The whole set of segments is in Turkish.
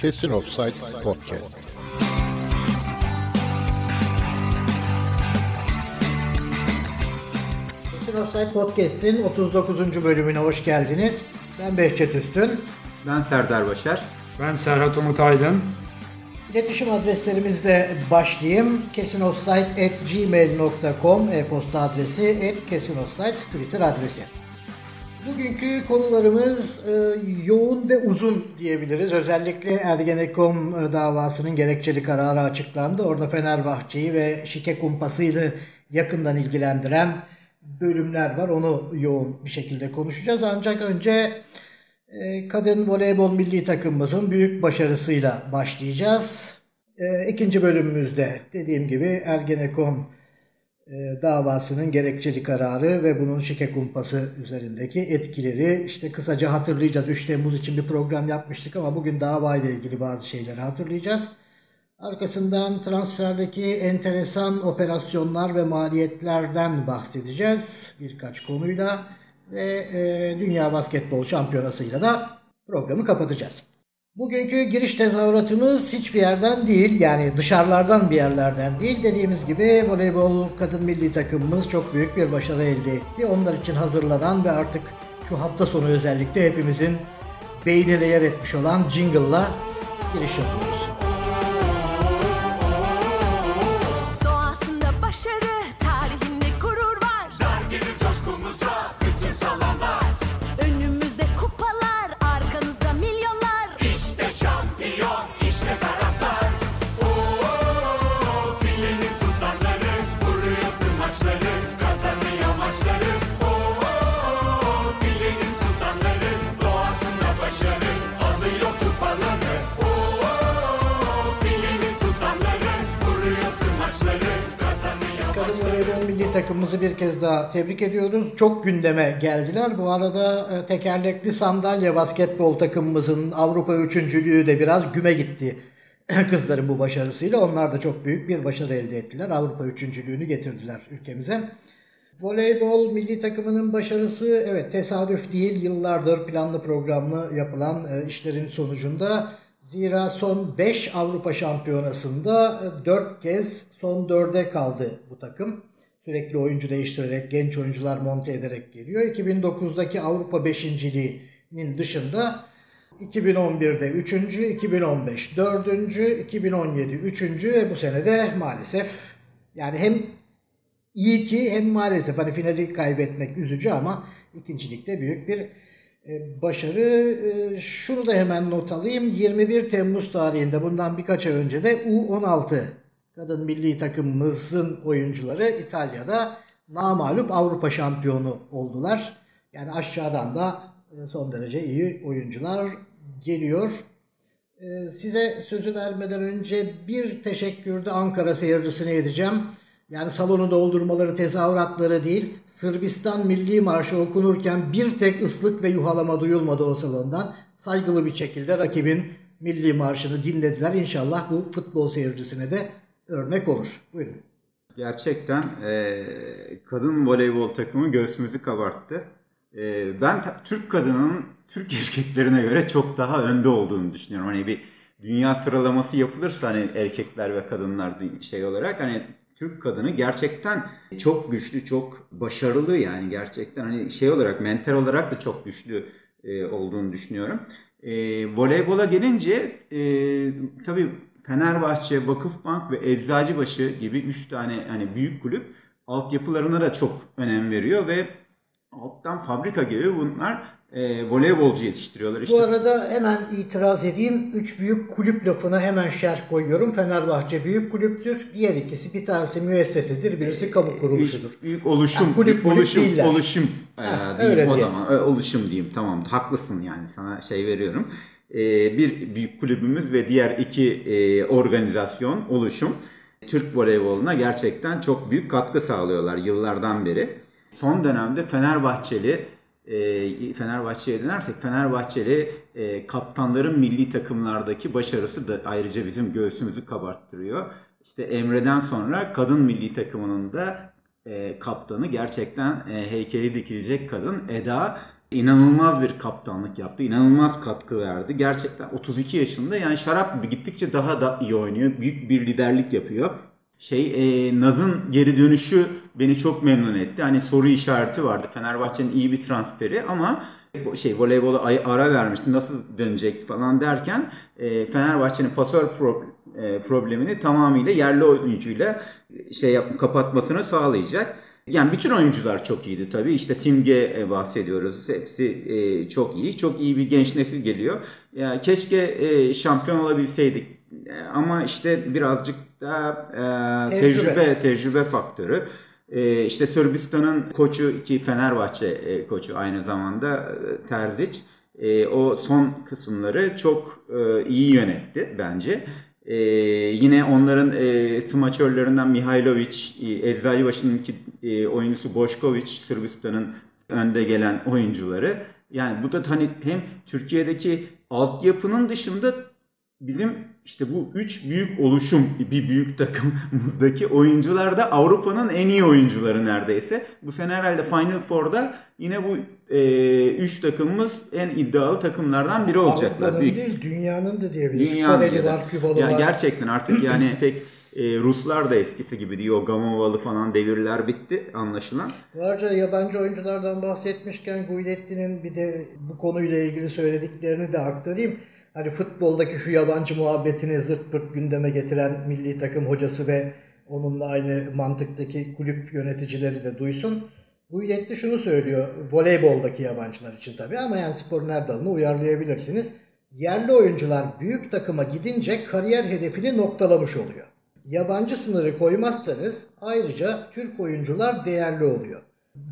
Kesin Offside Podcast. Kesin Offside Podcast'in 39. bölümüne hoş geldiniz. Ben Behçet Üstün. Ben Serdar Başar. Ben Serhat Umut Aydın. İletişim adreslerimizle başlayayım. kesinoffsite.gmail.com e-posta adresi, et kesinoffsite Twitter adresi. Bugünkü konularımız e, yoğun ve uzun diyebiliriz. Özellikle Ergenekon e, davasının gerekçeli kararı açıklandı. Orada Fenerbahçe'yi ve şike kumpasıyla yakından ilgilendiren bölümler var. Onu yoğun bir şekilde konuşacağız. Ancak önce e, kadın voleybol milli takımımızın büyük başarısıyla başlayacağız. E, ikinci bölümümüzde dediğim gibi Ergenekon davasının gerekçeli kararı ve bunun şike kumpası üzerindeki etkileri işte kısaca hatırlayacağız. 3 Temmuz için bir program yapmıştık ama bugün davayla ilgili bazı şeyleri hatırlayacağız. Arkasından transferdeki enteresan operasyonlar ve maliyetlerden bahsedeceğiz birkaç konuyla ve e, Dünya Basketbol Şampiyonası'yla da programı kapatacağız. Bugünkü giriş tezahüratımız hiçbir yerden değil yani dışarılardan bir yerlerden değil. Dediğimiz gibi voleybol kadın milli takımımız çok büyük bir başarı elde etti. Onlar için hazırlanan ve artık şu hafta sonu özellikle hepimizin beynine yer etmiş olan jingle'la giriş yapıyoruz. Takımımızı bir kez daha tebrik ediyoruz. Çok gündeme geldiler. Bu arada e, tekerlekli sandalye basketbol takımımızın Avrupa üçüncülüğü de biraz güme gitti. Kızların bu başarısıyla onlar da çok büyük bir başarı elde ettiler. Avrupa üçüncülüğünü getirdiler ülkemize. Voleybol milli takımının başarısı evet tesadüf değil yıllardır planlı programlı yapılan e, işlerin sonucunda zira son 5 Avrupa Şampiyonası'nda 4 kez son 4'e kaldı bu takım. Sürekli oyuncu değiştirerek, genç oyuncular monte ederek geliyor. 2009'daki Avrupa beşinciliğinin dışında 2011'de 3. 2015 4. 2017 3. ve bu sene de maalesef yani hem iyi ki hem maalesef hani finali kaybetmek üzücü ama ikincilikte büyük bir e, başarı. E, Şunu da hemen not alayım. 21 Temmuz tarihinde bundan birkaç ay önce de U16 kadın milli takımımızın oyuncuları İtalya'da namalup Avrupa şampiyonu oldular. Yani aşağıdan da e, son derece iyi oyuncular geliyor. Ee, Size sözü vermeden önce bir teşekkür de Ankara seyircisine edeceğim. Yani salonu doldurmaları, tezahüratları değil, Sırbistan Milli Marşı okunurken bir tek ıslık ve yuhalama duyulmadı o salondan. Saygılı bir şekilde rakibin Milli Marşı'nı dinlediler. İnşallah bu futbol seyircisine de örnek olur. Buyurun. Gerçekten e, kadın voleybol takımı göğsümüzü kabarttı. E, ben Türk kadının Türk erkeklerine göre çok daha önde olduğunu düşünüyorum. Hani bir dünya sıralaması yapılırsa hani erkekler ve kadınlar şey olarak hani Türk kadını gerçekten çok güçlü, çok başarılı yani gerçekten hani şey olarak mental olarak da çok güçlü e, olduğunu düşünüyorum. E, voleybola gelince e, tabii Fenerbahçe, Vakıfbank ve Eczacıbaşı gibi 3 tane hani büyük kulüp altyapılarına da çok önem veriyor ve alttan fabrika gibi bunlar e, voleybolcu yetiştiriyorlar. İşte Bu arada hemen itiraz edeyim. Üç büyük kulüp lafına hemen şerh koyuyorum. Fenerbahçe büyük kulüptür. Diğer ikisi bir tanesi müessesedir, birisi kamu kuruluşudur. Büyük, büyük oluşum, Ha, kulüp kulüp oluşum, değiller. oluşum e, Ha, diyeyim öyle o diyelim. zaman. E, oluşum diyeyim tamam. Haklısın yani sana şey veriyorum. E, bir büyük kulübümüz ve diğer iki e, organizasyon, oluşum Türk voleyboluna gerçekten çok büyük katkı sağlıyorlar yıllardan beri. Son dönemde Fenerbahçeli e, Fenerbahçe'ye dönersek Fenerbahçeli kaptanların milli takımlardaki başarısı da ayrıca bizim göğsümüzü kabarttırıyor. İşte Emre'den sonra kadın milli takımının da kaptanı gerçekten heykeli dikilecek kadın Eda inanılmaz bir kaptanlık yaptı. inanılmaz katkı verdi. Gerçekten 32 yaşında yani şarap gittikçe daha da iyi oynuyor. Büyük bir liderlik yapıyor. Şey e, Naz'ın geri dönüşü beni çok memnun etti. Hani soru işareti vardı. Fenerbahçe'nin iyi bir transferi ama bu şey voleybola ara vermişti. Nasıl dönecek falan derken e, Fenerbahçe'nin pasör pro- e, problemini tamamıyla yerli oyuncuyla şey yap, kapatmasını sağlayacak. Yani bütün oyuncular çok iyiydi tabii. İşte Simge e, bahsediyoruz. Hepsi e, çok iyi. Çok iyi bir genç nesil geliyor. Ya keşke e, şampiyon olabilseydik. Ama işte birazcık da e, Tecrübe. tecrübe tecrübe faktörü. E, işte Sırbistan'ın koçu ki Fenerbahçe e, koçu aynı zamanda Terzic. E, o son kısımları çok e, iyi yönetti bence. Ee, yine onların e, smaçörlerinden Mihailovic, e, Eczacıbaşı'nın iki e, oyuncusu Boşkovic, Sırbistan'ın önde gelen oyuncuları. Yani bu da hani hem Türkiye'deki altyapının dışında bizim işte bu üç büyük oluşum bir büyük takımımızdaki oyuncular da Avrupa'nın en iyi oyuncuları neredeyse. Bu sene herhalde Final Four'da yine bu e, üç takımımız en iddialı takımlardan biri olacaklar. Avrupa'nın Büyük- değil dünyanın da diyebiliriz. Dünyanın Koreli var, Kübalı ya var. gerçekten artık yani pek e, Ruslar da eskisi gibi. O Gamovalı falan devirler bitti anlaşılan. Bu arada yabancı oyunculardan bahsetmişken Guiletti'nin bir de bu konuyla ilgili söylediklerini de aktarayım. Hani futboldaki şu yabancı muhabbetini zırt pırt gündeme getiren milli takım hocası ve onunla aynı mantıktaki kulüp yöneticileri de duysun. Guiletti şunu söylüyor voleyboldaki yabancılar için tabii ama yani sporun her dalını uyarlayabilirsiniz. Yerli oyuncular büyük takıma gidince kariyer hedefini noktalamış oluyor. Yabancı sınırı koymazsanız ayrıca Türk oyuncular değerli oluyor.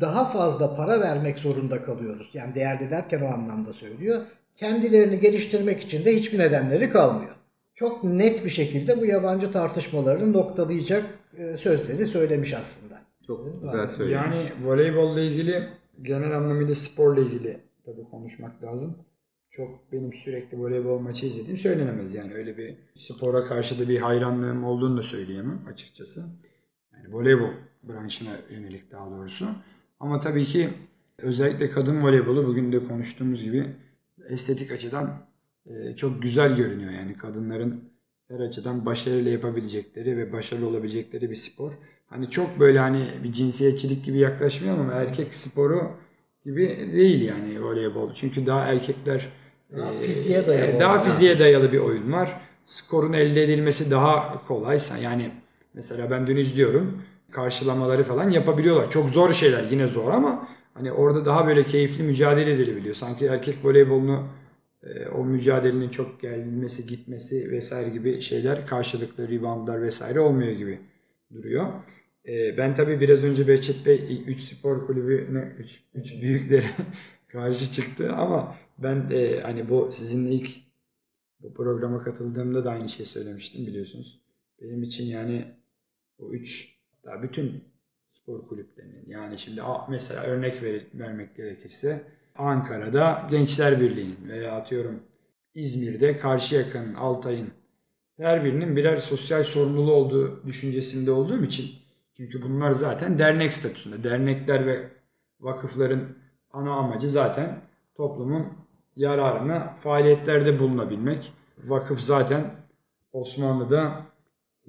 Daha fazla para vermek zorunda kalıyoruz. Yani değerli derken o anlamda söylüyor. Kendilerini geliştirmek için de hiçbir nedenleri kalmıyor. Çok net bir şekilde bu yabancı tartışmalarını noktalayacak e, sözleri söylemiş aslında. Çok güzel söylemiş. Yani voleybolla ilgili genel anlamıyla sporla ilgili tabii konuşmak lazım. Çok benim sürekli voleybol maçı izlediğim söylenemez. Yani öyle bir spora karşı da bir hayranlığım olduğunu da söyleyemem açıkçası. Yani voleybol branşına yönelik daha doğrusu. Ama tabii ki özellikle kadın voleybolu bugün de konuştuğumuz gibi estetik açıdan e, çok güzel görünüyor. Yani kadınların her açıdan başarıyla yapabilecekleri ve başarılı olabilecekleri bir spor. Hani çok böyle hani bir cinsiyetçilik gibi yaklaşmıyor ama erkek sporu gibi değil yani voleybol. Çünkü daha erkekler Daha e, fiziğe dayalı e, Daha fiziğe dayalı bir oyun var. Skorun elde edilmesi daha kolay. Yani mesela ben dün izliyorum. Karşılamaları falan yapabiliyorlar. Çok zor şeyler yine zor ama hani orada daha böyle keyifli mücadele edilebiliyor. Sanki erkek voleybolunu e, o mücadelenin çok gelmesi, gitmesi vesaire gibi şeyler karşılıklı reboundlar vesaire olmuyor gibi duruyor. E, ben tabii biraz önce Behçet Bey 3 spor kulübüne 3 büyüklere karşı çıktı ama ben e, hani bu sizin ilk bu programa katıldığımda da aynı şeyi söylemiştim biliyorsunuz. Benim için yani o 3 daha bütün spor kulüplerinin yani şimdi mesela örnek ver- vermek gerekirse Ankara'da Gençler Birliği'nin veya atıyorum İzmir'de Karşıyaka'nın, Altay'ın her birinin birer sosyal sorumluluğu olduğu düşüncesinde olduğum için çünkü bunlar zaten dernek statüsünde. Dernekler ve vakıfların ana amacı zaten toplumun yararına faaliyetlerde bulunabilmek. Vakıf zaten Osmanlı'da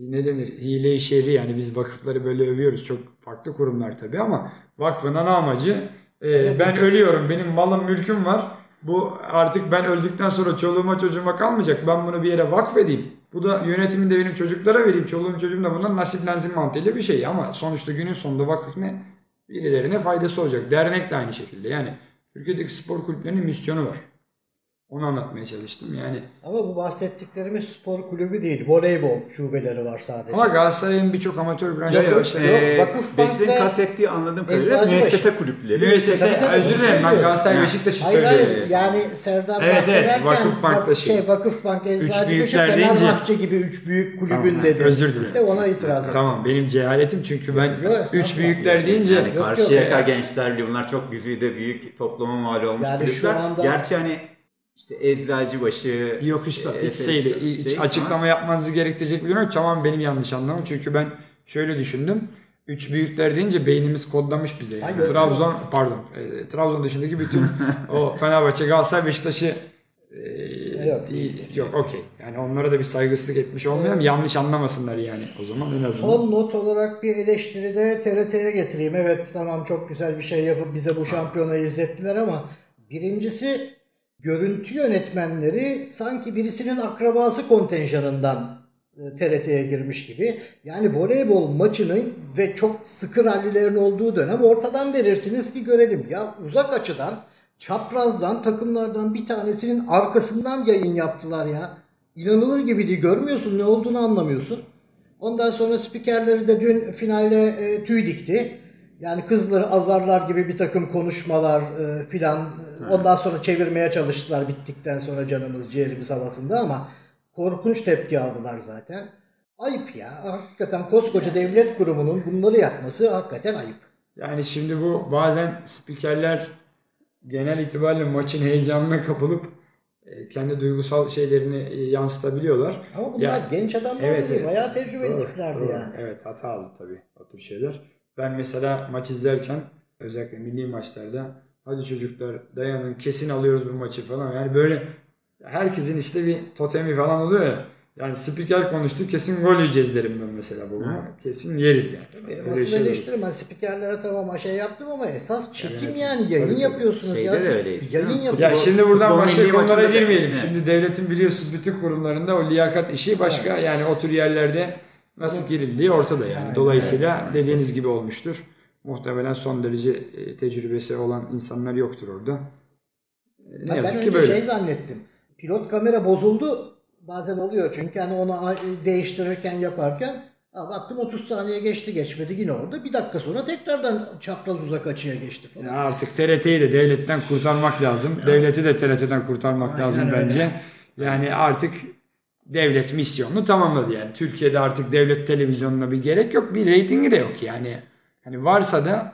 ne denir? Hile-i şerri yani biz vakıfları böyle övüyoruz. Çok farklı kurumlar tabii ama vakfın ana amacı e, ben ölüyorum. Benim malım mülküm var. Bu artık ben öldükten sonra çoluğuma çocuğuma kalmayacak. Ben bunu bir yere vakfedeyim. Bu da yönetimini de benim çocuklara vereyim. Çoluğum çocuğum da bundan nasiplensin mantığıyla bir şey. Ama sonuçta günün sonunda vakıf ne? Birilerine faydası olacak. Dernek de aynı şekilde. Yani Türkiye'deki spor kulüplerinin misyonu var. Onu anlatmaya çalıştım. Yani Ama bu bahsettiklerimiz spor kulübü değil. Voleybol şubeleri var sadece. ama Galatasaray'ın birçok amatör branşı Yok, yok, yok. Ee, Vakıf Beşiktaş'ın Bank ve kastettiği anladığım kadarıyla müessese kulüpleri. Müessese, özür dilerim ben. Galatasaray. Beşiktaş'ı Hayır hayır söylüyorum. yani Serdar Evet, evet, bahsederken Vakıfbank bak- da şey. şey Vakıfbank, Eczacıbaşı, Fenerbahçe gibi üç büyük kulübün Tamam, dedi. özür dilerim. De ona itiraz ettim. Tamam benim cehaletim çünkü ben estağfurullah. üç büyükler deyince Yani Yok, Karşıyaka yok. Gençler Birliği bunlar çok güzide büyük topluma mal olmuş kulüpler. Gerçi hani işte Eczacıbaşı yok üstad hiç Efes şeydi, hiç şey, açıklama yapmanızı gerektirecek bir durum yok. Tamam benim yanlış anlamam çünkü ben şöyle düşündüm. üç büyükler deyince beynimiz kodlamış bize. Yani. Hayır. Trabzon pardon e, Trabzon dışındaki bütün o Fenerbahçe, Galatasaray, Beşiktaş'ı e, Yok. değil- yok okey. Yani onlara da bir saygısızlık etmiş olmayalım. Yanlış anlamasınlar yani o zaman en azından. Son not olarak bir eleştiri de TRT'ye getireyim. Evet tamam çok güzel bir şey yapıp bize bu şampiyonayı izlettiler ama birincisi görüntü yönetmenleri sanki birisinin akrabası kontenjanından e, TRT'ye girmiş gibi. Yani voleybol maçının ve çok sıkı rallilerin olduğu dönem ortadan verirsiniz ki görelim. Ya uzak açıdan çaprazdan takımlardan bir tanesinin arkasından yayın yaptılar ya. İnanılır gibi değil. Görmüyorsun ne olduğunu anlamıyorsun. Ondan sonra spikerleri de dün finalde e, tüy dikti. Yani kızları azarlar gibi bir takım konuşmalar e, filan. Ondan sonra çevirmeye çalıştılar bittikten sonra canımız ciğerimiz havasında ama korkunç tepki aldılar zaten. Ayıp ya. Hakikaten koskoca devlet kurumunun bunları yapması hakikaten ayıp. Yani şimdi bu bazen spikerler genel itibariyle maçın heyecanına kapılıp e, kendi duygusal şeylerini e, yansıtabiliyorlar. Ama bunlar Ya- genç adamlar Evet, değil. evet. Bayağı tecrübeli tiplerdi yani. Evet hatalı tabii o tür şeyler. Ben mesela maç izlerken özellikle milli maçlarda hadi çocuklar dayanın kesin alıyoruz bu maçı falan. Yani böyle herkesin işte bir totemi falan oluyor ya. Yani spiker konuştu kesin gol yiyeceğiz derim ben mesela babama. Kesin yeriz yani. Benim Öyle aslında olur. eleştirim ben spikerlere tamam şey yaptım ama esas çekim Evet, yani tabii, yayın tabii. yapıyorsunuz Şeyde ya. de öyleydi. Yayın yapıyorsunuz. Ya şimdi buradan başka konulara girmeyelim. Evet. Şimdi devletin biliyorsunuz bütün kurumlarında o liyakat işi başka. Evet. Yani o tür yerlerde nasıl girildiği ortada yani. Dolayısıyla dediğiniz gibi olmuştur. Muhtemelen son derece e, tecrübesi olan insanlar yoktur orada. E, Ne yazık ben ki önce böyle. şey zannettim. Pilot kamera bozuldu. Bazen oluyor çünkü hani onu değiştirirken yaparken baktım 30 saniye geçti geçmedi yine orada. Bir dakika sonra tekrardan çapraz uzak açıya geçti falan. Ya artık TRT'yi de devletten kurtarmak lazım. Devleti de TRT'den kurtarmak Aynen lazım öyle. bence. Yani artık devlet misyonunu tamamladı yani. Türkiye'de artık devlet televizyonuna bir gerek yok. Bir reytingi de yok yani. Hani varsa da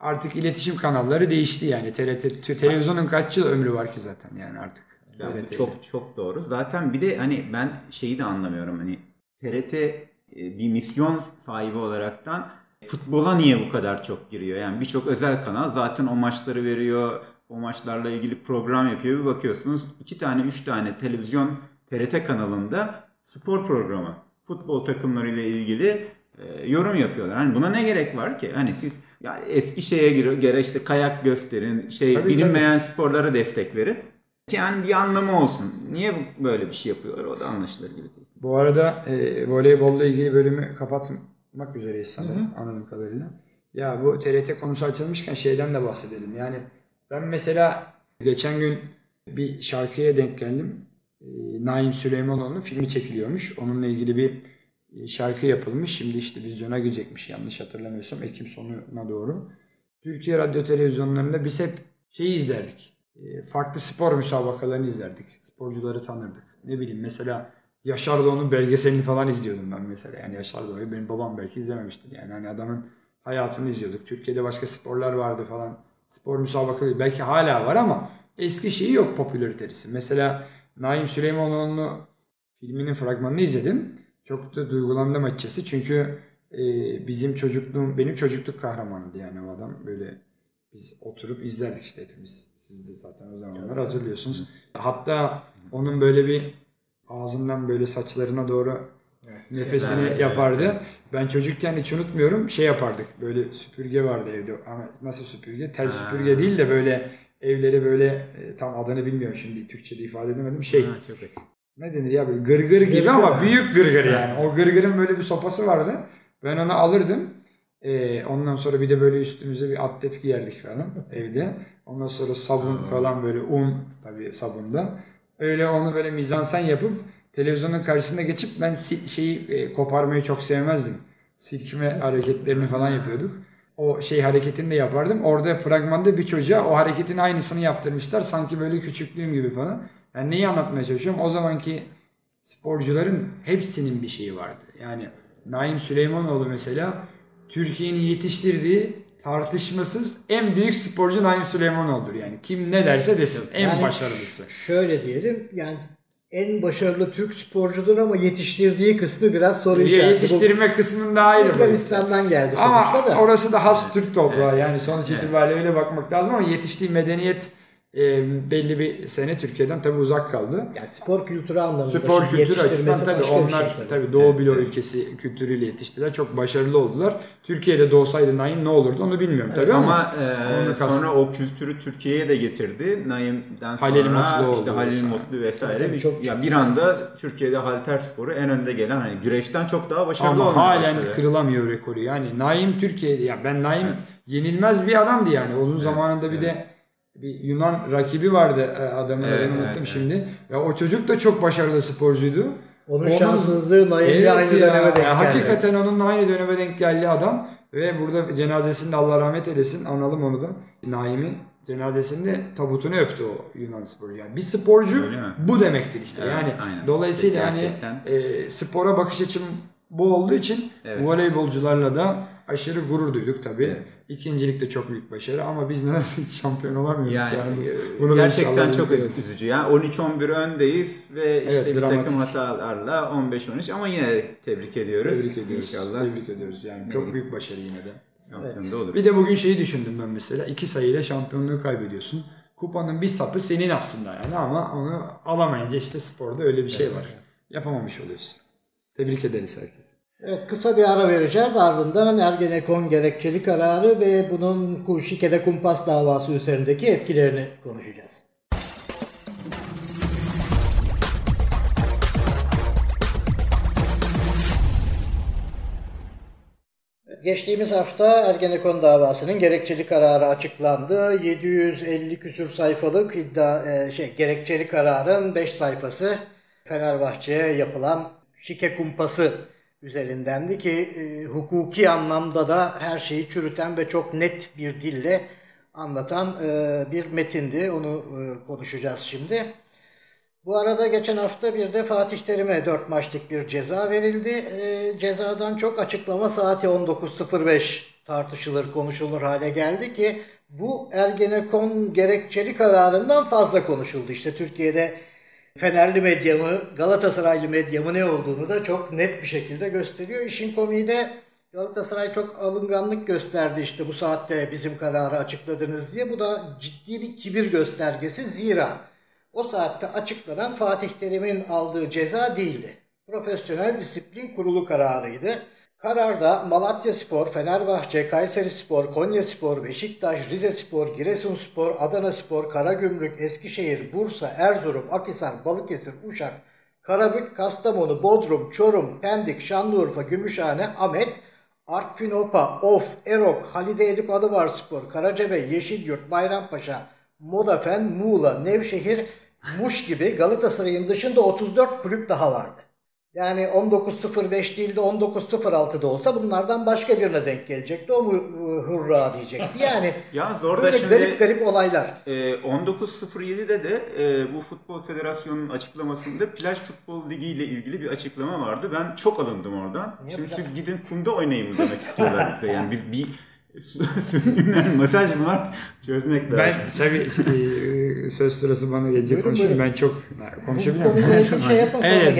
artık iletişim kanalları değişti yani. TRT televizyonun kaç yıl ömrü var ki zaten yani artık. Yani 'de. çok çok doğru. Zaten bir de hani ben şeyi de anlamıyorum hani TRT e, bir misyon sahibi olaraktan futbola niye bu kadar çok giriyor? Yani birçok özel kanal zaten o maçları veriyor. O maçlarla ilgili program yapıyor. Bir bakıyorsunuz iki tane üç tane televizyon TRT kanalında spor programı. Futbol takımlarıyla ilgili e, yorum yapıyorlar. Hani buna ne gerek var ki? Hani siz ya eski şeye giriyor, göre işte kayak gösterin, şey Tabii, bilinmeyen sporlara destek verin. Yani bir anlamı olsun. Niye böyle bir şey yapıyorlar? O da anlaşılır gibi değil. Bu arada e, voleybolla ilgili bölümü kapatmak üzereyiz sanırım anladığım kadarıyla. Ya bu TRT konusu açılmışken şeyden de bahsedelim. Yani ben mesela geçen gün bir şarkıya denk geldim. E, Naim Süleymanoğlu'nun filmi çekiliyormuş. Onunla ilgili bir e, şarkı yapılmış. Şimdi işte vizyona girecekmiş yanlış hatırlamıyorsam Ekim sonuna doğru. Türkiye radyo televizyonlarında biz hep şeyi izlerdik. E, farklı spor müsabakalarını izlerdik. Sporcuları tanırdık. Ne bileyim mesela Yaşar Doğan'ın belgeselini falan izliyordum ben mesela. Yani Yaşar Doğan'ı benim babam belki izlememiştir. Yani hani adamın hayatını izliyorduk. Türkiye'de başka sporlar vardı falan. Spor müsabakaları belki hala var ama eski şeyi yok popülaritesi. Mesela Naim Süleymanoğlu filminin fragmanını izledim. Çok da duygulandım açıkçası. Çünkü e, bizim çocukluğum, benim çocukluk kahramanıydı yani o adam. Böyle biz oturup izlerdik işte hepimiz. Siz de zaten o zamanlar hatırlıyorsunuz. Hatta onun böyle bir ağzından böyle saçlarına doğru nefesini Evet, yapardı. Ben çocukken hiç unutmuyorum şey yapardık. Böyle süpürge vardı evde ama nasıl süpürge? Tel Ha. süpürge değil de böyle evleri böyle e, tam adını bilmiyorum şimdi Türkçe'de ifade edemedim. Şey Ha, çok ne denir ya böyle gırgır gibi Gırgır. ama büyük gırgır yani. O gırgırın böyle bir sopası vardı. Ben onu alırdım. Ee, ondan sonra bir de böyle üstümüze bir atlet giyerdik falan evde. Ondan sonra sabun falan böyle un tabii sabunda. Öyle onu böyle mizansen yapıp televizyonun karşısına geçip ben şeyi e, koparmayı çok sevmezdim. Silkime hareketlerini falan yapıyorduk. O şey hareketini de yapardım. Orada fragmanda bir çocuğa o hareketin aynısını yaptırmışlar. Sanki böyle küçüklüğüm gibi falan. Yani neyi anlatmaya çalışıyorum? O zamanki sporcuların hepsinin bir şeyi vardı. Yani Naim Süleymanoğlu mesela Türkiye'nin yetiştirdiği tartışmasız en büyük sporcu Naim Süleymanoğlu'dur. Yani kim ne derse desin en Yani başarılısı. Şöyle diyelim yani en başarılı Türk sporcudur ama yetiştirdiği kısmı biraz soru Ya işareti. Bu Yetiştirme kısmında ayrı. Bulgaristan'dan geldi Ama sonuçta da. orası da has Türk toprağı yani sonuç itibariyle öyle bakmak lazım ama yetiştiği medeniyet e, belli bir sene Türkiye'den tabii uzak kaldı. Yani spor kültürü anlamında. Spor kültürü açısından başka bir onlar şey tabii. tabii Doğu Bloğu ülkesi kültürüyle yetiştiler. Çok başarılı oldular. Türkiye'de doğsaydı Naim ne olurdu onu bilmiyorum tabii ama, Ama e, sonra o kültürü Türkiye'ye de getirdi. Naim'den sonra Halil Mutlu işte oldu Halil vesaire. Mutlu vesaire. Tabii, çok- ya bir anda Türkiye'de halter sporu en önde gelen hani güreşten çok daha başarılı ama olmaya halen başladı. kırılamıyor rekoru. Yani Naim Türkiye'de ya ben Naim yenilmez bir adamdı yani. Onun zamanında bir de bir Yunan rakibi vardı e, adamın Evet, adını unuttum evet. şimdi. Ya o çocuk da çok başarılı sporcuydu. Onun şanssızlığı Naim'le Evet aynı ya, döneme denk geldi. Hakikaten onunla aynı döneme denk geldi adam. Ve burada cenazesinde Allah rahmet eylesin analım onu da. Naim'i cenazesinde tabutunu öptü o Yunan sporcu. Yani bir sporcu bu demektir işte. Evet, yani aynen. dolayısıyla yani e, spora bakış açım bu olduğu için Evet. voleybolcularla da aşırı gurur duyduk tabii. Evet. İkincilik de çok büyük başarı ama biz neden hiç şampiyon olamıyoruz Yani, yani. e, Bunu gerçekten çok üzücü. Yani 13-11 öndeyiz ve işte Evet, bir dramatik. takım hatalarla 15-13 ama yine tebrik ediyoruz. Tebrik ediyoruz. İnşallah Tebrik ediyoruz yani. Çok büyük başarı yine de. da olur. Bir de bugün şeyi düşündüm ben mesela. iki sayıyla şampiyonluğu kaybediyorsun. Kupanın bir sapı senin aslında yani ama onu alamayınca işte sporda öyle bir şey var. Yapamamış oluyorsun. Tebrik ederiz herkese. Evet kısa bir ara vereceğiz. Ardından Ergenekon gerekçeli kararı ve bunun Kuşike'de kumpas davası üzerindeki etkilerini konuşacağız. Geçtiğimiz hafta Ergenekon davasının gerekçeli kararı açıklandı. 750 küsür sayfalık iddia e, şey gerekçeli kararın 5 sayfası Fenerbahçe'ye yapılan şike kumpası üzerindendi ki e, hukuki anlamda da her şeyi çürüten ve çok net bir dille anlatan e, bir metindi. Onu e, konuşacağız şimdi. Bu arada geçen hafta bir de Fatih Terim'e 4 maçlık bir ceza verildi. Ee, cezadan çok açıklama saati 19.05 tartışılır, konuşulur hale geldi ki bu Ergenekon gerekçeli kararından fazla konuşuldu. İşte Türkiye'de Fenerli medya mı, Galatasaraylı medya mı ne olduğunu da çok net bir şekilde gösteriyor. İşin komiği de Galatasaray çok alınganlık gösterdi işte bu saatte bizim kararı açıkladınız diye. Bu da ciddi bir kibir göstergesi. Zira o saatte açıklanan Fatih Terim'in aldığı ceza değildi. Profesyonel Disiplin Kurulu kararıydı. Kararda Malatya Spor, Fenerbahçe, Kayseri Spor, Konya Spor, Beşiktaş, Rize Spor, Giresun Spor, Adana Spor, Karagümrük, Eskişehir, Bursa, Erzurum, Akhisar, Balıkesir, Uşak, Karabük, Kastamonu, Bodrum, Çorum, Pendik, Şanlıurfa, Gümüşhane, Ahmet, Artvin Opa, Of, Erok, Halide Edip Adıvar Spor, Karacabey, Yeşilyurt, Bayrampaşa, Modafen, Muğla, Nevşehir, Muş gibi Galatasaray'ın dışında 34 kulüp daha vardı. Yani 19.05 değil de 19.06'da olsa bunlardan başka birine denk gelecekti. O mu hurra diyecekti. Yani Yalnız orada böyle şimdi garip garip olaylar. e, 19.07'de de e, bu Futbol Federasyonu'nun açıklamasında plaj futbol ligi ile ilgili bir açıklama vardı. Ben çok alındım oradan. Niye Şimdi plaj- siz gidin kumda oynayın demek istiyorlar. yani biz bir subliminal mesaj mı var çözmek lazım. Ben tabii e, söz sırası bana gelecek konuşayım. Ben çok Bu muyum? konuyla ilgili şey Evet,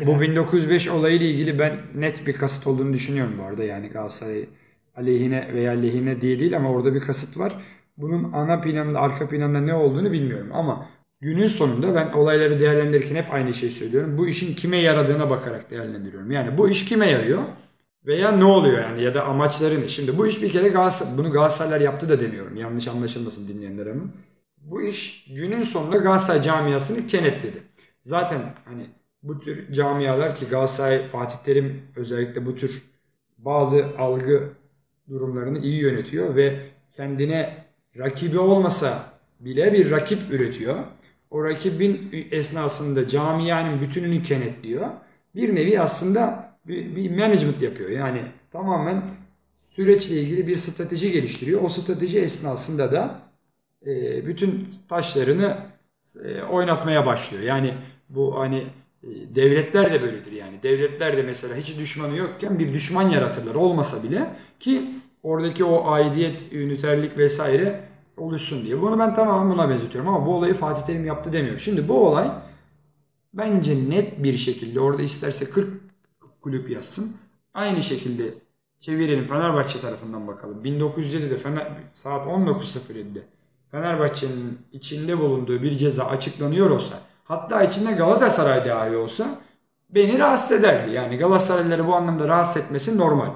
bu, bu 1905 olayıyla ilgili ben net bir kasıt olduğunu düşünüyorum bu arada. Yani Galatasaray aleyhine veya lehine diye değil ama orada bir kasıt var. Bunun ana planında, arka planında ne olduğunu bilmiyorum ama günün sonunda ben olayları değerlendirirken hep aynı şeyi söylüyorum. Bu işin kime yaradığına bakarak değerlendiriyorum. Yani bu iş kime yarıyor? Veya ne oluyor yani ya da amaçları ne? Şimdi bu iş bir kere Galatasaray, bunu Galatasaraylar yaptı da demiyorum. Yanlış anlaşılmasın dinleyenler ama. Bu iş günün sonunda Galatasaray camiasını kenetledi. Zaten hani bu tür camialar ki Galatasaray, Fatih Terim özellikle bu tür bazı algı durumlarını iyi yönetiyor ve kendine rakibi olmasa bile bir rakip üretiyor. O rakibin esnasında camianın bütününü kenetliyor. Bir nevi aslında bir, bir management yapıyor. Yani tamamen süreçle ilgili bir strateji geliştiriyor. O strateji esnasında da e, bütün taşlarını e, oynatmaya başlıyor. Yani bu hani e, devletler de böyledir yani. Devletler de mesela hiç düşmanı yokken bir düşman yaratırlar olmasa bile ki oradaki o aidiyet, üniterlik vesaire oluşsun diye. Bunu ben tamamen buna benzetiyorum ama bu olayı Fatih Terim yaptı demiyorum. Şimdi bu olay bence net bir şekilde orada isterse 40 kulüp yazsın. Aynı şekilde çevirelim Fenerbahçe tarafından bakalım. 1907'de Fener, saat 19.07'de Fenerbahçe'nin içinde bulunduğu bir ceza açıklanıyor olsa hatta içinde Galatasaray dahi olsa beni rahatsız ederdi. Yani Galatasaraylıları bu anlamda rahatsız etmesi normal.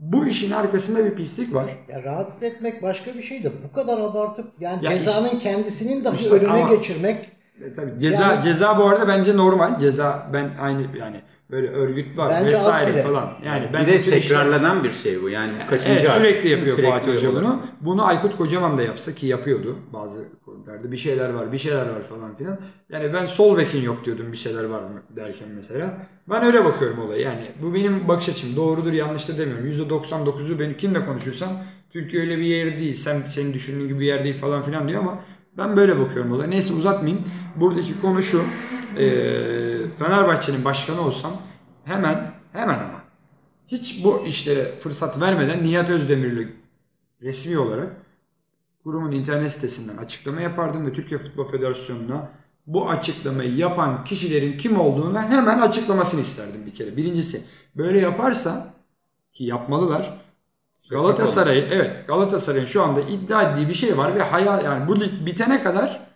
Bu işin arkasında bir pislik var. Ya rahatsız etmek başka bir şey de bu kadar abartıp yani Ya cezanın işte- kendisinin dahi İşte önüne ama- geçirmek E, tabii ceza Yani- ceza bu arada bence normal. Ceza ben aynı yani böyle örgüt var Bence vesaire falan. Yani ben bir de tekrarlanan bir şey bu. Yani bu kaçıncı Evet, sürekli yapıyor Sürekli Fatih Hoca bunu. Bunu Aykut Kocaman da yapsa ki yapıyordu bazı konularda. Bir şeyler var, bir şeyler var falan filan. Yani ben sol bekin yok diyordum bir şeyler var mı derken mesela. Ben öyle bakıyorum olaya. Yani bu benim bakış açım. Doğrudur yanlıştır demiyorum. %99'u ben kimle konuşursam Türkiye öyle bir yer değil. Sen senin düşündüğün gibi bir yer değil falan filan diyor ama ben böyle bakıyorum olaya. Neyse uzatmayayım. Buradaki konu şu. Eee Fenerbahçe'nin başkanı olsam hemen hemen ama hiç bu işlere fırsat vermeden Nihat Özdemir'le resmi olarak kurumun internet sitesinden açıklama yapardım ve Türkiye Futbol Federasyonu'na bu açıklamayı yapan kişilerin kim olduğunu hemen açıklamasını isterdim bir kere. Birincisi böyle yaparsa ki yapmalılar. Galatasaray evet Galatasaray'ın şu anda iddia ettiği bir şey var ve hayal yani bu lig bitene kadar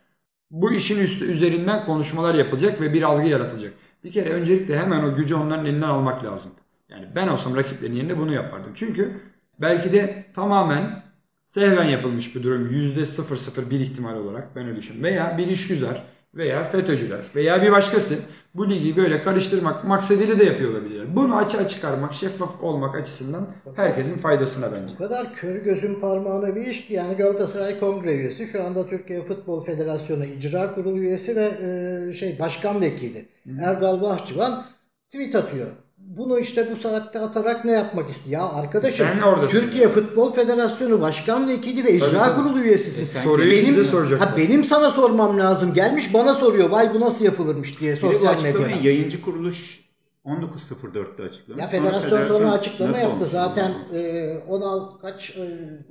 bu işin üstü üzerinden konuşmalar yapılacak ve bir algı yaratılacak. Bir kere öncelikle hemen o gücü onların elinden almak lazım. Yani ben olsam rakiplerin yerinde bunu yapardım. Çünkü belki de tamamen sehven yapılmış bir durum. %001 ihtimal olarak ben öyle düşünüyorum. Veya bir işgüzar veya FETÖ'cüler veya bir başkası bu ligi böyle karıştırmak maksadıyla da yapıyor olabilirler. Bunu açığa çıkarmak, şeffaf olmak açısından herkesin faydasına bence. Bu kadar kör gözün parmağına bir iş ki yani Galatasaray Kongre üyesi şu anda Türkiye Futbol Federasyonu İcra Kurulu üyesi ve e, şey başkan vekili Erdal Bahçıvan tweet atıyor. Bunu işte bu saatte atarak ne yapmak istiyor? Ya arkadaşım Sen oradasın. Türkiye Futbol Federasyonu Başkan Vekili ve İcra Tabii. Kurulu üyesisin. E sen Soruyu benim, size soracaklar. ha, benim sana sormam lazım. Gelmiş bana soruyor. Vay bu nasıl yapılırmış diye sosyal medyada. yayıncı kuruluş 19.04'te açıklamış. Ya Sonra federasyon sonra açıklama yaptı. Zaten e, 16 kaç e,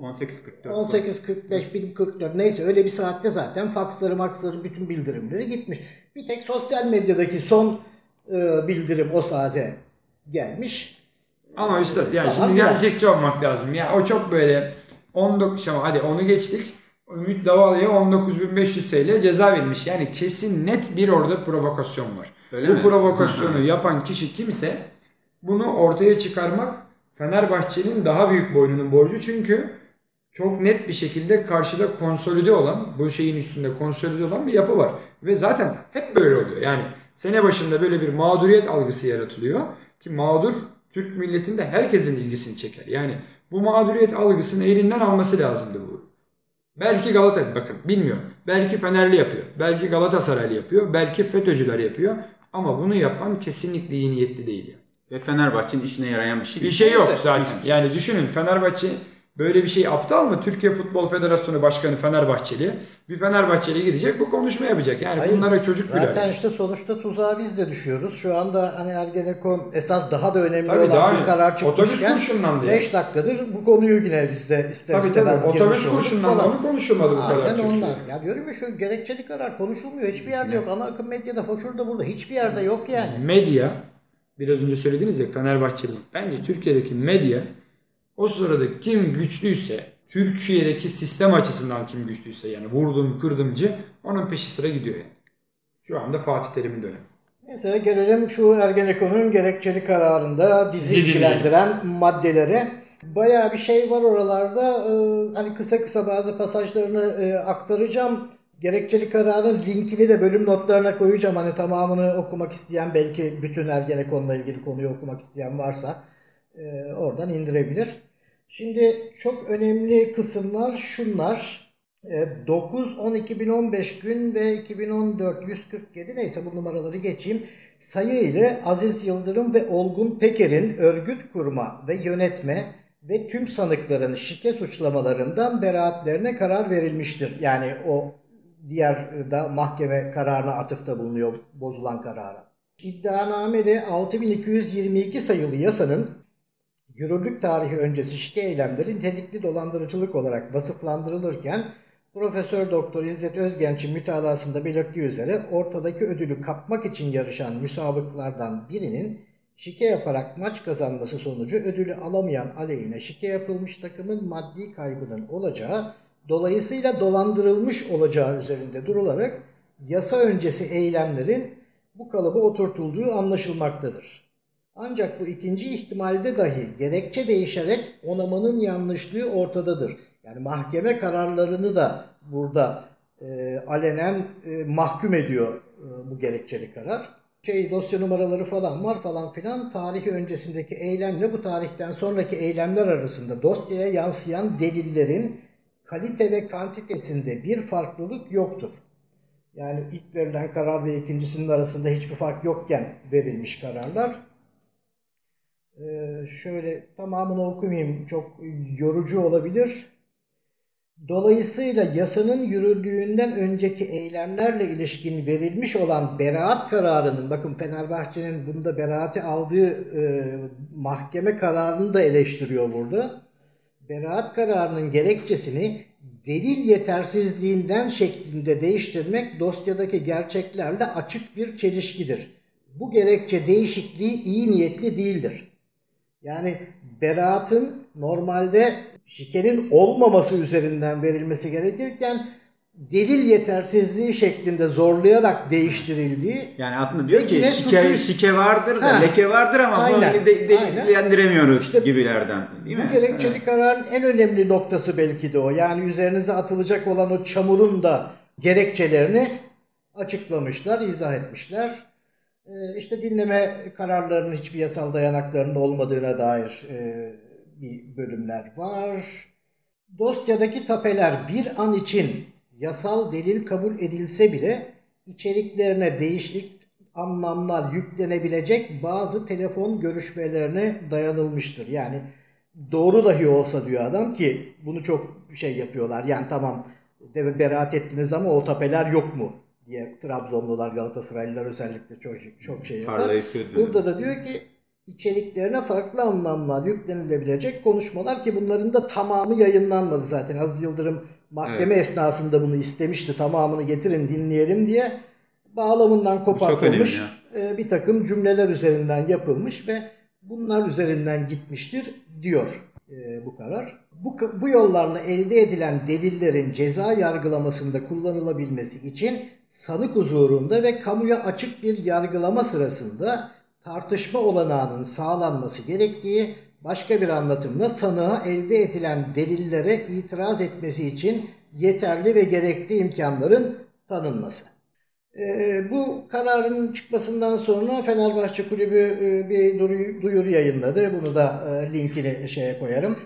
18.44. 18.45, 1044 neyse öyle bir saatte zaten faksları maksları bütün bildirimleri gitmiş. Bir tek sosyal medyadaki son e, bildirim o saate gelmiş. Ama üstad yani şimdi gerçekçi olmak lazım. Ya o çok böyle 19 ama hadi onu geçtik. Ümit Davalı'ya 19.500 TL ceza verilmiş. Yani kesin net bir orada provokasyon var. Öyle Bu mi? provokasyonu yapan kişi kimse bunu ortaya çıkarmak Fenerbahçe'nin daha büyük boynunun borcu. Çünkü çok net bir şekilde karşıda konsolide olan, bu şeyin üstünde konsolide olan bir yapı var. Ve zaten hep böyle oluyor. Yani sene başında böyle bir mağduriyet algısı yaratılıyor. Ki mağdur Türk milletinde herkesin ilgisini çeker. Yani bu mağduriyet algısını elinden alması lazımdı bu. Belki Galatasaray, bakın bilmiyorum. Belki Fenerli yapıyor. Belki Galatasaraylı yapıyor. Belki FETÖ'cüler yapıyor. Ama bunu yapan kesinlikle iyi niyetli değil. Yani. Ve Fenerbahçe'nin işine yarayan bir şey Bir şey yok zaten. Yani düşünün Fenerbahçe böyle bir şey aptal mı? Türkiye Futbol Federasyonu Başkanı Fenerbahçeli. Bir Fenerbahçeli gidecek bu konuşma yapacak. Yani Hayır, bunlara çocuk güler. Zaten işte sonuçta tuzağa biz de düşüyoruz. Şu anda hani Ergenekon esas daha da önemli Tabii olan daha bir karar Otobüs çıkmışken kurşunlandı ya. 5 dakikadır bu konuyu yine bizde ister Tabii istemez tabii. Otobüs kurşunlandı. Onu konuşulmadı bu kadar Türkiye. onlar. Ya diyorum ya şu gerekçeli karar konuşulmuyor. Hiçbir yerde yok. Ana akım medyada, şurada burada hiçbir yerde yok yani. Medya, biraz önce söylediniz ya Fenerbahçeli. Bence Türkiye'deki medya o sırada kim güçlüyse, Türkiye'deki sistem açısından kim güçlüyse yani vurdum kırdımcı onun peşi sıra gidiyor yani. Şu anda Fatih Terim'in dönemi. Neyse gelelim şu Ergenekon'un gerekçeli kararında bizi Sizi ilgilendiren maddelere. Bayağı bir şey var oralarda. Ee, hani kısa kısa bazı pasajlarını e, aktaracağım. Gerekçeli kararın linkini de bölüm notlarına koyacağım. Hani tamamını okumak isteyen belki bütün Ergenekon'la ilgili konuyu okumak isteyen varsa e, oradan indirebilir. Şimdi çok önemli kısımlar şunlar. E, 9-10-2015 gün ve 2014-147 neyse bu numaraları geçeyim. Sayı ile Aziz Yıldırım ve Olgun Peker'in örgüt kurma ve yönetme ve tüm sanıkların şike suçlamalarından beraatlerine karar verilmiştir. Yani o diğer da mahkeme kararına atıfta bulunuyor bozulan karara. İddianamede 6222 sayılı yasanın yürürlük tarihi öncesi şike eylemleri nitelikli dolandırıcılık olarak vasıflandırılırken Profesör Doktor İzzet Özgenç'in mütalasında belirttiği üzere ortadaki ödülü kapmak için yarışan müsabıklardan birinin şike yaparak maç kazanması sonucu ödülü alamayan aleyhine şike yapılmış takımın maddi kaybının olacağı, dolayısıyla dolandırılmış olacağı üzerinde durularak yasa öncesi eylemlerin bu kalıba oturtulduğu anlaşılmaktadır. Ancak bu ikinci ihtimalde dahi gerekçe değişerek onamanın yanlışlığı ortadadır. Yani mahkeme kararlarını da burada e, alenen e, mahkum ediyor e, bu gerekçeli karar. Şey dosya numaraları falan var falan filan tarihi öncesindeki eylemle bu tarihten sonraki eylemler arasında dosyaya yansıyan delillerin kalite ve kantitesinde bir farklılık yoktur. Yani ilk verilen karar ve ikincisinin arasında hiçbir fark yokken verilmiş kararlar. Ee, şöyle tamamını okumayayım çok yorucu olabilir. Dolayısıyla yasanın yürürlüğünden önceki eylemlerle ilişkin verilmiş olan beraat kararının, bakın Fenerbahçe'nin bunda beraati aldığı e, mahkeme kararını da eleştiriyor burada. Beraat kararının gerekçesini delil yetersizliğinden şeklinde değiştirmek dosyadaki gerçeklerle açık bir çelişkidir. Bu gerekçe değişikliği iyi niyetli değildir. Yani beraatın normalde şikenin olmaması üzerinden verilmesi gerekirken delil yetersizliği şeklinde zorlayarak değiştirildiği Yani aslında diyor ki şike, suçu- şike vardır da Ha. leke vardır ama Aynen, bunu de, delillendiremiyoruz İşte gibilerden. Değil mi? Bu gerekçeli Evet. kararın en önemli noktası belki de o. Yani üzerinize atılacak olan o çamurun da gerekçelerini açıklamışlar, izah etmişler. Ee, işte dinleme kararlarının hiçbir yasal dayanaklarının olmadığına dair e, bir bölümler var. Dosyadaki tapeler bir an için yasal delil kabul edilse bile içeriklerine değişik anlamlar yüklenebilecek bazı telefon görüşmelerine dayanılmıştır. Yani doğru dahi olsa diyor adam ki bunu çok şey yapıyorlar. Yani tamam beraat ettiniz ama o tapeler yok mu diye Trabzonlular, Galatasaraylılar özellikle çok çok şey yapar. Burada da diyor ki içeriklerine farklı anlamlar yüklenilebilecek konuşmalar ki bunların da tamamı yayınlanmadı zaten. Aziz Yıldırım mahkeme esnasında bunu istemişti. Tamamını getirin dinleyelim diye bağlamından kopartılmış e, bir takım cümleler üzerinden yapılmış ve bunlar üzerinden gitmiştir diyor e, bu karar. Bu, bu yollarla elde edilen delillerin ceza yargılamasında kullanılabilmesi için sanık huzurunda ve kamuya açık bir yargılama sırasında tartışma olanağının sağlanması gerektiği başka bir anlatımla sanığa elde edilen delillere itiraz etmesi için yeterli ve gerekli imkanların tanınması. Ee, bu kararın çıkmasından sonra Fenerbahçe Kulübü e, bir duyuru, yayınladı. Bunu da e, linkini şeye koyarım.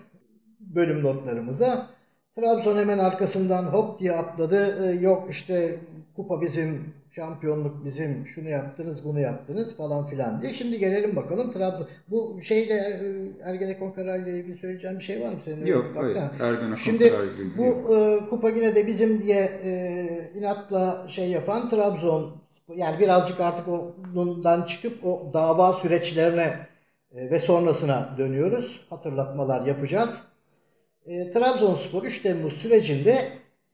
Bölüm notlarımıza. Trabzon hemen arkasından hop diye atladı. Ee, yok işte kupa bizim, şampiyonluk bizim, şunu yaptınız, bunu yaptınız falan filan diye. Şimdi gelelim bakalım Trabzon. Bu şeyle e, Ergenekon kararıyla ilgili söyleyeceğim bir şey var mı senin? Yok, hayır. ha. Ergenekon Şimdi kararıyla bu e, kupa yine de bizim diye e, inatla şey yapan Trabzon yani birazcık artık ondan çıkıp o dava süreçlerine e, ve sonrasına dönüyoruz. Hatırlatmalar yapacağız. E, Trabzonspor 3 Temmuz sürecinde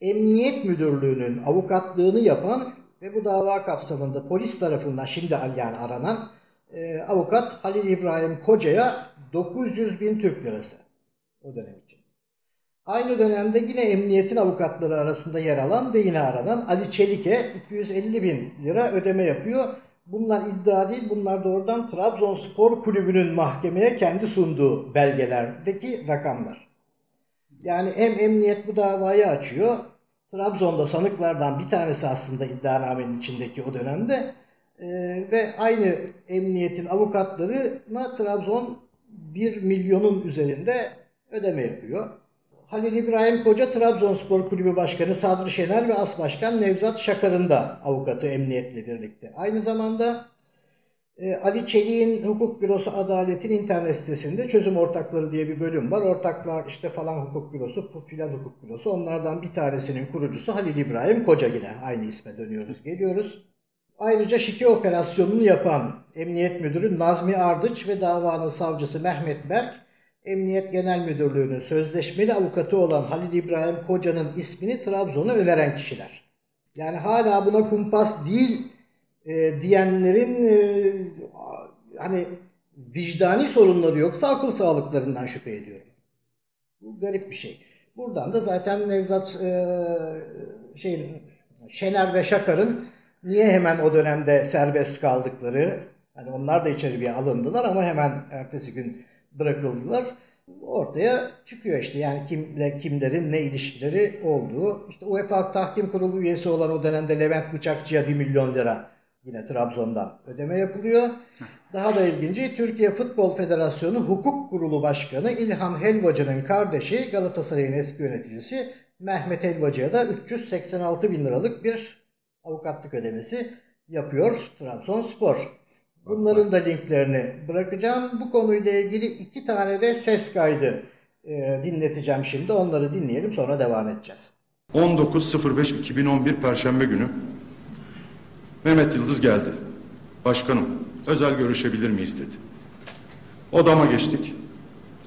Emniyet Müdürlüğü'nün avukatlığını yapan ve bu dava kapsamında polis tarafından şimdi yani aranan e, avukat Halil İbrahim Koca'ya 900 bin Türk lirası o dönem için. Aynı dönemde yine emniyetin avukatları arasında yer alan ve yine aranan Ali Çelik'e 250 bin lira ödeme yapıyor. Bunlar iddia değil, bunlar doğrudan Trabzonspor Kulübü'nün mahkemeye kendi sunduğu belgelerdeki rakamlar. Yani hem emniyet bu davayı açıyor, Trabzon'da sanıklardan bir tanesi aslında iddianamenin içindeki o dönemde Ee, ve aynı emniyetin avukatlarına Trabzon 1 milyonun üzerinde ödeme yapıyor. Halil İbrahim Koca Trabzonspor Kulübü Başkanı Sadri Şener ve As Başkan Nevzat Şakar'ın da avukatı emniyetle birlikte. Aynı zamanda e, Ali Çelik'in Hukuk Bürosu Adalet'in internet sitesinde çözüm ortakları diye bir bölüm var. Ortaklar işte falan hukuk bürosu, filan hukuk bürosu. Onlardan bir tanesinin kurucusu Halil İbrahim Koca yine. Aynı isme dönüyoruz, geliyoruz. Ayrıca şike operasyonunu yapan Emniyet Müdürü Nazmi Ardıç ve davanın savcısı Mehmet Berk Emniyet Genel Müdürlüğü'nün sözleşmeli avukatı olan Halil İbrahim Koca'nın ismini Trabzon'a öneren kişiler. Yani hala buna kumpas değil e, diyenlerin e, hani vicdani sorunları yoksa akıl sağlıklarından şüphe ediyorum. Bu garip bir şey. Buradan da zaten Nevzat e, şeyin Şener ve Şakar'ın niye hemen o dönemde serbest kaldıkları hani onlar da içeri bir alındılar ama hemen ertesi gün bırakıldılar. Ortaya çıkıyor işte yani kimle kimlerin ne ilişkileri olduğu. İşte UEFA Tahkim Kurulu üyesi olan o dönemde Levent Bıçakçı'ya 1 milyon lira yine Trabzon'dan ödeme yapılıyor. Daha da ilginci Türkiye Futbol Federasyonu Hukuk Kurulu Başkanı İlhan Helvacı'nın kardeşi Galatasaray'ın eski yöneticisi Mehmet Helvacı'ya da 386 bin liralık bir avukatlık ödemesi yapıyor Trabzonspor. Bunların da linklerini bırakacağım. Bu konuyla ilgili iki tane de ses kaydı e, dinleteceğim şimdi. Onları dinleyelim sonra devam edeceğiz. 19.05.2011 Perşembe günü Mehmet Yıldız geldi. Başkanım, özel görüşebilir miyiz dedi. Odama geçtik.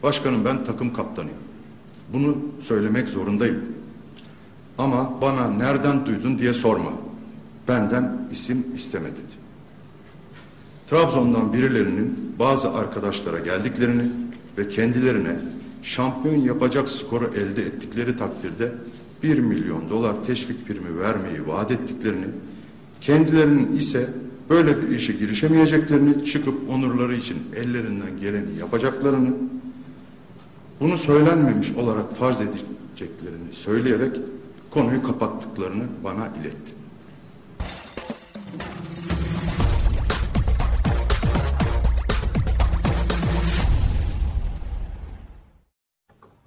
Başkanım ben takım kaptanıyım. Bunu söylemek zorundayım. Ama bana nereden duydun diye sorma. Benden isim isteme dedi. Trabzon'dan birilerinin bazı arkadaşlara geldiklerini ve kendilerine şampiyon yapacak skoru elde ettikleri takdirde 1 milyon dolar teşvik primi vermeyi vaat ettiklerini, kendilerinin ise böyle bir işe girişemeyeceklerini, çıkıp onurları için ellerinden geleni yapacaklarını, bunu söylenmemiş olarak farz edeceklerini söyleyerek konuyu kapattıklarını bana iletti.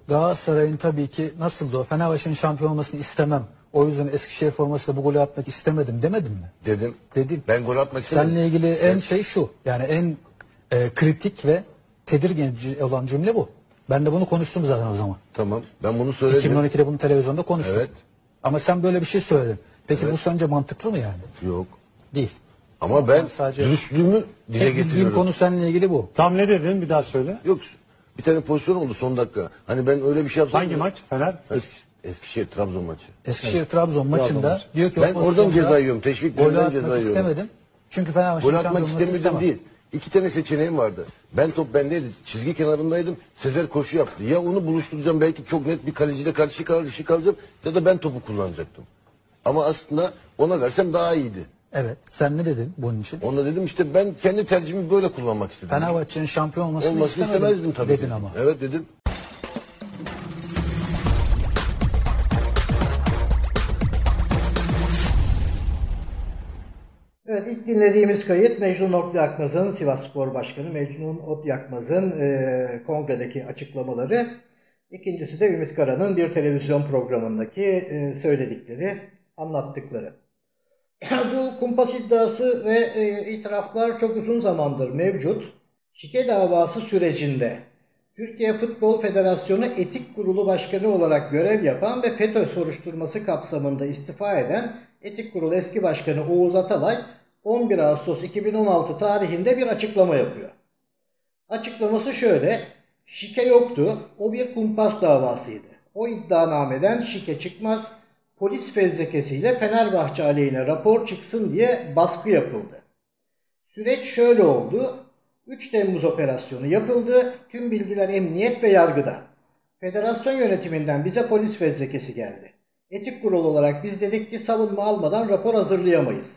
Galatasaray'ın tabii ki nasıldı o? Fenerbahçe'nin şampiyon olmasını istemem. O yüzden Eskişehir formasıyla bu golü atmak istemedim demedim mi? Dedim. Dedin. Ben gol atmak istemedim. Seninle ilgili en şey şu. Yani en e, kritik ve tedirgin olan cümle bu. Ben de bunu konuştum zaten o zaman. Tamam. Ben bunu söyledim. 2012'de bunu televizyonda konuştum. Evet. Ama sen böyle bir şey söyledin. Peki Evet. bu sence mantıklı mı yani? Yok. Değil. Ama ben Sadece- dürüstlüğümü dile getiriyorum. konu seninle ilgili bu. Tam ne dedin bir daha söyle. Yok. Bir tane pozisyon oldu son dakika. Hani ben öyle bir şey yapsam. Hangi maç? Fener? Eski, Eskişehir Trabzon maçı. Eskişehir Trabzon maçında maçı. diyor ki Ben oradan pozisyonda ceza yiyorum. Teşvik golden atmak ceza yiyorum. istemedim. Çünkü Fenerbahçe'nin Gol atmak istemedim değil. İki tane seçeneğim vardı. Ben top bendeydi. Çizgi kenarındaydım. Sezer koşu yaptı. Ya onu buluşturacağım belki çok net bir kaleciyle karşı karşı kalacağım ya da ben topu kullanacaktım. Ama aslında ona versem daha iyiydi. Evet. Sen ne dedin bunun için? Ona dedim işte ben kendi tercihimi böyle kullanmak istedim. Fenerbahçe'nin şampiyon olmasını, Olmasını istemezdim tabii. dedin ki. ama. Evet dedim. Evet ilk dinlediğimiz kayıt Mecnun Otlu Yakmaz'ın Sivas Spor Başkanı Mecnun Ot Yakmaz'ın e, kongredeki açıklamaları. İkincisi de Ümit Kara'nın bir televizyon programındaki e, söyledikleri, anlattıkları. Bu kumpas iddiası ve e, itiraflar çok uzun zamandır mevcut. Şike davası sürecinde Türkiye Futbol Federasyonu Etik Kurulu Başkanı olarak görev yapan ve FETÖ soruşturması kapsamında istifa eden Etik Kurulu eski başkanı Oğuz Atalay 11 Ağustos 2016 tarihinde bir açıklama yapıyor. Açıklaması şöyle. Şike yoktu. O bir kumpas davasıydı. O iddianameden şike çıkmaz. Polis fezlekesiyle Fenerbahçe aleyhine rapor çıksın diye baskı yapıldı. Süreç şöyle oldu. 3 Temmuz operasyonu yapıldı. Tüm bilgiler emniyet ve yargıda. Federasyon yönetiminden bize polis fezlekesi geldi. Etik kurul olarak biz dedik ki savunma almadan rapor hazırlayamayız.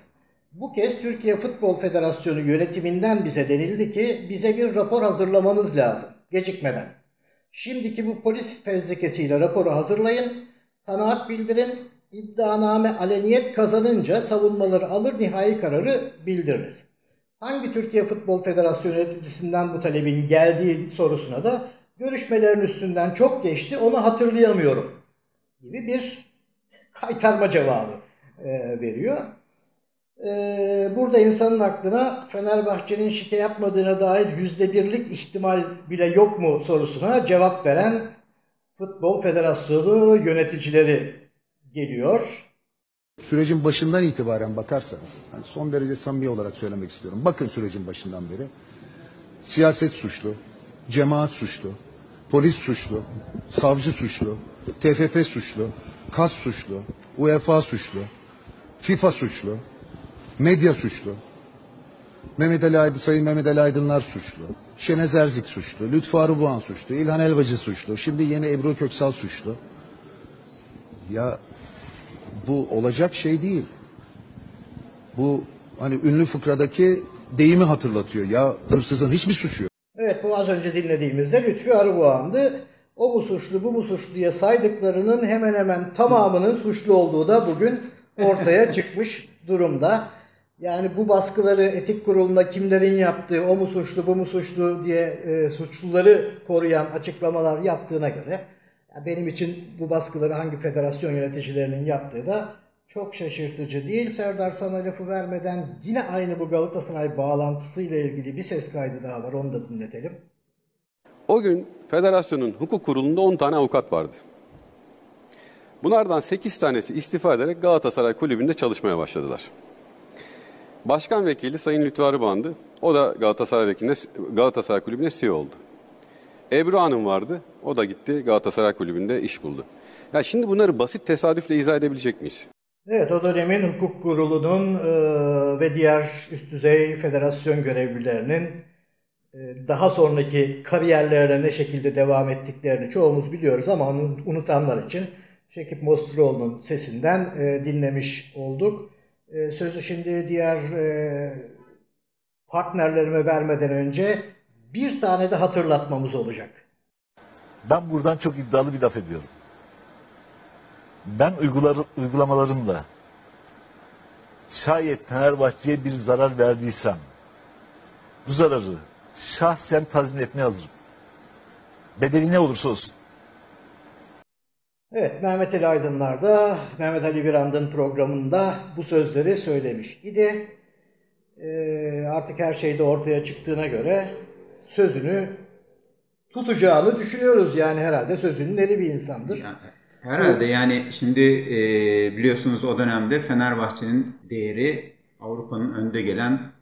Bu kez Türkiye Futbol Federasyonu yönetiminden bize denildi ki bize bir rapor hazırlamanız lazım gecikmeden. Şimdiki bu polis fezlekesiyle raporu hazırlayın, kanaat bildirin, iddianame aleniyet kazanınca savunmaları alır nihai kararı bildiririz. Hangi Türkiye Futbol Federasyonu yöneticisinden bu talebin geldiği sorusuna da görüşmelerin üstünden çok geçti onu hatırlayamıyorum gibi bir kaytarma cevabı e, veriyor. E, burada insanın aklına Fenerbahçe'nin şike yapmadığına dair yüzde birlik ihtimal bile yok mu sorusuna cevap veren Futbol Federasyonu yöneticileri geliyor. Sürecin başından itibaren bakarsanız, hani son derece samimi olarak söylemek istiyorum. Bakın sürecin başından beri. Siyaset suçlu, cemaat suçlu, Polis suçlu, savcı suçlu, TFF suçlu, KAS suçlu, UEFA suçlu, FIFA suçlu, medya suçlu. Mehmet Ali Aydın, Sayın Mehmet Ali Aydınlar suçlu. Şenez Erzik suçlu. Lütfü Arıboğan suçlu. İlhan Elbacı suçlu. Şimdi yeni Ebru Köksal suçlu. Ya bu olacak şey değil. Bu hani ünlü fıkradaki deyimi hatırlatıyor. Ya hırsızın hiçbir suçu yok. Evet bu az önce dinlediğimizde Lütfi Arıboğan'dı. O mu suçlu bu mu suçlu diye saydıklarının hemen hemen tamamının suçlu olduğu da bugün ortaya çıkmış durumda. Yani bu baskıları etik kurulunda kimlerin yaptığı, o mu suçlu bu mu suçlu diye e, suçluları koruyan açıklamalar yaptığına göre ya benim için bu baskıları hangi federasyon yöneticilerinin yaptığı da çok şaşırtıcı değil. Serdar sana lafı vermeden yine aynı bu Galatasaray bağlantısıyla ilgili bir ses kaydı daha var. Onu da dinletelim. O gün federasyonun hukuk kurulunda 10 tane avukat vardı. Bunlardan 8 tanesi istifa ederek Galatasaray Kulübü'nde çalışmaya başladılar. Başkan vekili Sayın Lütfü Arıban'dı. O da Galatasaray vekiline, Galatasaray Kulübü'ne CEO oldu. Ebru Hanım vardı. O da gitti Galatasaray Kulübü'nde iş buldu. Ya şimdi bunları basit tesadüfle izah edebilecek miyiz? Evet o dönemin hukuk kurulunun e, ve diğer üst düzey federasyon görevlilerinin e, daha sonraki kariyerlerine ne şekilde devam ettiklerini çoğumuz biliyoruz ama onu unutanlar için Şekip Mosturoğlu'nun sesinden e, dinlemiş olduk. E, sözü şimdi diğer e, partnerlerime vermeden önce bir tane de hatırlatmamız olacak. Ben buradan çok iddialı bir laf ediyorum. Ben uygular, uygulamalarımla şayet Fenerbahçe'ye bir zarar verdiysem bu zararı şahsen tazmin etmeye hazırım. Bedeli ne olursa olsun. Evet, Mehmet Ali Aydınlar da Mehmet Ali Birand'ın programında bu sözleri söylemiş idi. Ee, artık her şey de ortaya çıktığına göre sözünü tutacağını düşünüyoruz. Yani herhalde sözünün eri bir insandır. Yani herhalde yani şimdi e, biliyorsunuz o dönemde Fenerbahçe'nin değeri Avrupa'nın önde gelen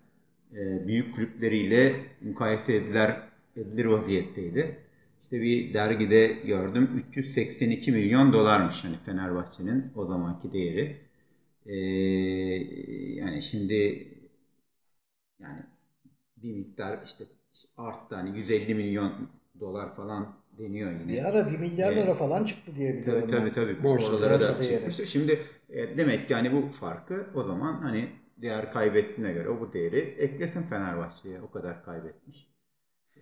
e, büyük kulüpleriyle mukayese edilir, edilir vaziyetteydi. İşte bir dergide gördüm 382 milyon dolarmış hani Fenerbahçe'nin o zamanki değeri. E, yani şimdi yani bir miktar işte arttı hani 150 milyon dolar falan deniyor yine. Bir ara 1 milyar lira Evet. falan çıktı diye biliyorum. Tabii tabii tabii. Borsa, Oralara borsa da değeri. çıkmıştır. Şimdi e, demek ki hani bu farkı o zaman hani değer kaybettiğine göre o bu değeri eklesin Fenerbahçe'ye. O kadar kaybetmiş.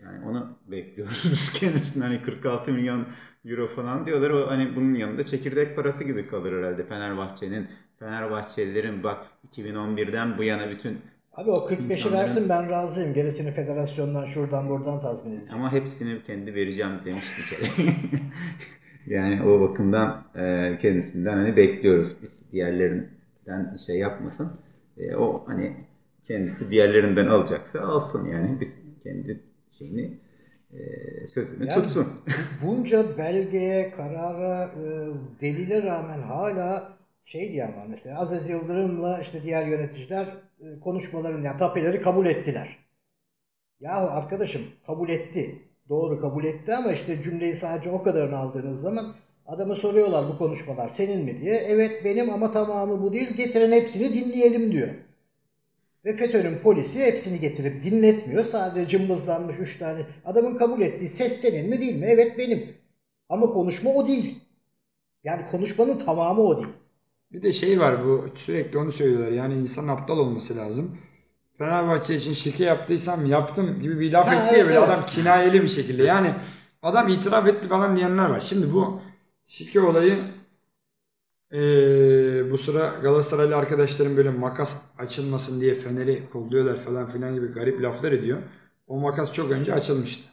Yani onu bekliyoruz kendisinden. Hani 46 milyon euro falan diyorlar. O hani bunun yanında çekirdek parası gibi kalır herhalde Fenerbahçe'nin. Fenerbahçelilerin bak 2011'den bu yana bütün Abi o 45'i İnsanların- versin ben razıyım. Gerisini federasyondan şuradan buradan tazmin edeceğim. Ama hepsini kendi vereceğim demişti bir kere. yani o bakımdan e, kendisinden hani bekliyoruz. Biz diğerlerinden şey yapmasın. E, o hani kendisi diğerlerinden alacaksa alsın yani. Biz kendi şeyini e, sözünü Yani tutsun. bunca belgeye, karara, e, delile rağmen hala şey diyen var mesela Aziz Yıldırım'la işte diğer yöneticiler e, konuşmaların yani tapeleri kabul ettiler. Yahu arkadaşım kabul etti. Doğru kabul etti ama işte cümleyi sadece o kadarını aldığınız zaman adamı soruyorlar bu konuşmalar senin mi diye. Evet benim ama tamamı bu değil getirin hepsini dinleyelim diyor. Ve FETÖ'nün polisi hepsini getirip dinletmiyor. Sadece cımbızlanmış 3 tane. Adamın kabul ettiği ses senin mi değil mi? Evet benim. Ama konuşma o değil. Yani konuşmanın tamamı o değil. Bir de şey var bu sürekli onu söylüyorlar. Yani insan aptal olması lazım. Fenerbahçe için şike yaptıysam yaptım gibi bir laf Ha, etti ya evet, böyle evet. adam kinayeli bir şekilde. Yani adam itiraf etti falan diyenler var. Şimdi bu şike olayı eee, bu sıra Galatasaraylı arkadaşlarım böyle makas açılmasın diye Fener'i kolluyorlar falan filan gibi garip laflar ediyor. O makas çok önce açılmıştı.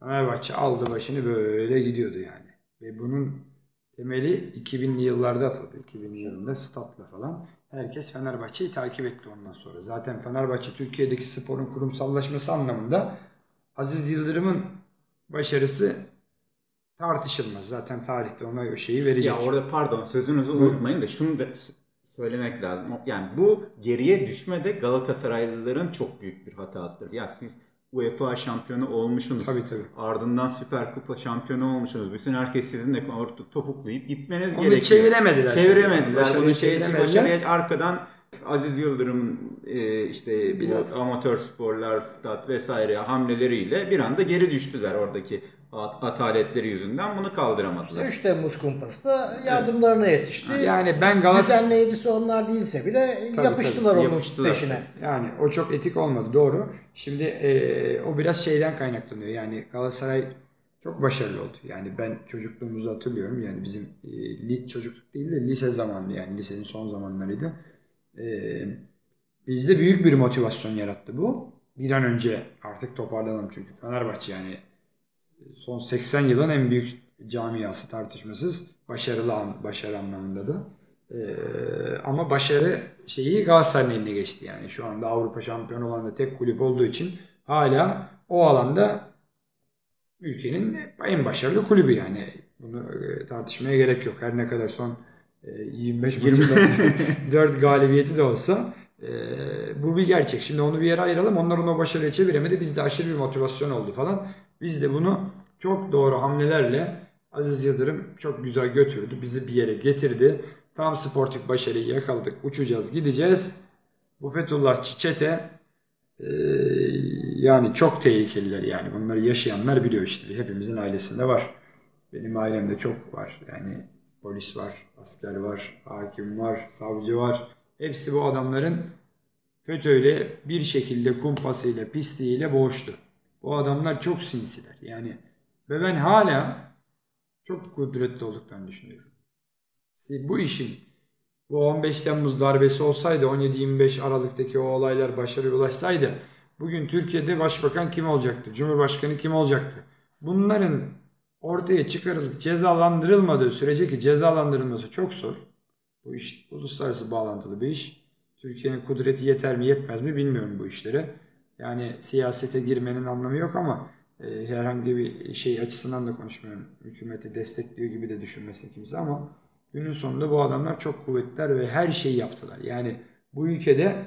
Fenerbahçe aldı başını böyle gidiyordu yani. Ve bunun temeli 2000'li yıllarda atıldı. 2000'li yılında statla falan. Herkes Fenerbahçe'yi takip etti ondan sonra. Zaten Fenerbahçe Türkiye'deki sporun kurumsallaşması anlamında Aziz Yıldırım'ın başarısı tartışılmaz. Zaten tarihte ona o şeyi verecek. Ya orada pardon sözünüzü unutmayın da şunu da söylemek lazım. Yani bu geriye düşme de Galatasaraylıların çok büyük bir hatasıdır. Ya siz UEFA şampiyonu olmuşsunuz. Tabii tabii. Ardından Süper Kupa şampiyonu olmuşsunuz. Bütün herkes sizinle orada topuklayıp gitmeniz Onu gerekiyor. çeviremediler. Çeviremediler. Başarıyı Bunu şey için başarıya arkadan Aziz Yıldırım'ın e, işte bu amatör sporlar, stat vesaire hamleleriyle bir anda geri düştüler oradaki ataletleri yüzünden. Bunu kaldıramadılar. 3 Temmuz kumpası da yardımlarına yetişti. Yani ben Galatasaray Düzenleyicisi onlar değilse bile Tabii, yapıştılar tabii, onun yapıştılar. peşine. Yani o çok etik olmadı doğru. Şimdi eee, o biraz şeyden kaynaklanıyor. Yani Galatasaray çok başarılı oldu. Yani ben çocukluğumuzu hatırlıyorum. Yani bizim eee, li, çocukluk değil de lise zamanı yani lisenin son zamanlarıydı. Eee bizde büyük bir motivasyon yarattı bu. Bir an önce artık toparlanalım çünkü Fenerbahçe yani son 80 yılın en büyük camiası tartışmasız. Başarılı an, başarı anlamında da. Ee, ama başarı şeyi Galatasaray'ın eline geçti yani. Şu anda Avrupa şampiyonu olan da tek kulüp olduğu için hala o alanda ülkenin en başarılı kulübü yani. Bunu e, tartışmaya gerek yok. Her ne kadar son e, 25 maçında 4 galibiyeti de olsa e, bu bir gerçek. Şimdi onu bir yere ayıralım. Onlar onu başarıya çeviremedi. Bizde aşırı bir motivasyon oldu falan. Biz de bunu çok doğru hamlelerle Aziz Yıldırım çok güzel götürdü. Bizi bir yere getirdi. Tam sportif başarıyı yakaladık. Uçacağız, gideceğiz. Bu Fethullah Çiçete e, yani çok tehlikeliler yani. Bunları yaşayanlar biliyor işte. Hepimizin ailesinde var. Benim ailemde çok var. Yani polis var, asker var, hakim var, savcı var. Hepsi bu adamların FETÖ'yle bir şekilde kumpasıyla, pisliğiyle boğuştu. Bu adamlar çok sinsiler. Yani ve ben hala çok kudretli olduklarını düşünüyorum. Bu işin bu 15 Temmuz darbesi olsaydı 17-25 Aralık'taki o olaylar başarıya ulaşsaydı bugün Türkiye'de başbakan kim olacaktı? Cumhurbaşkanı kim olacaktı? Bunların ortaya çıkarılıp cezalandırılmadığı sürece ki cezalandırılması çok zor. Bu iş uluslararası bağlantılı bir iş. Türkiye'nin kudreti yeter mi yetmez mi bilmiyorum bu işlere. Yani siyasete girmenin anlamı yok ama e, herhangi bir şey açısından da konuşmuyorum. Hükümeti destekliyor gibi de düşünmesin kimse ama günün sonunda bu adamlar çok kuvvetliler ve her şeyi yaptılar. Yani bu ülkede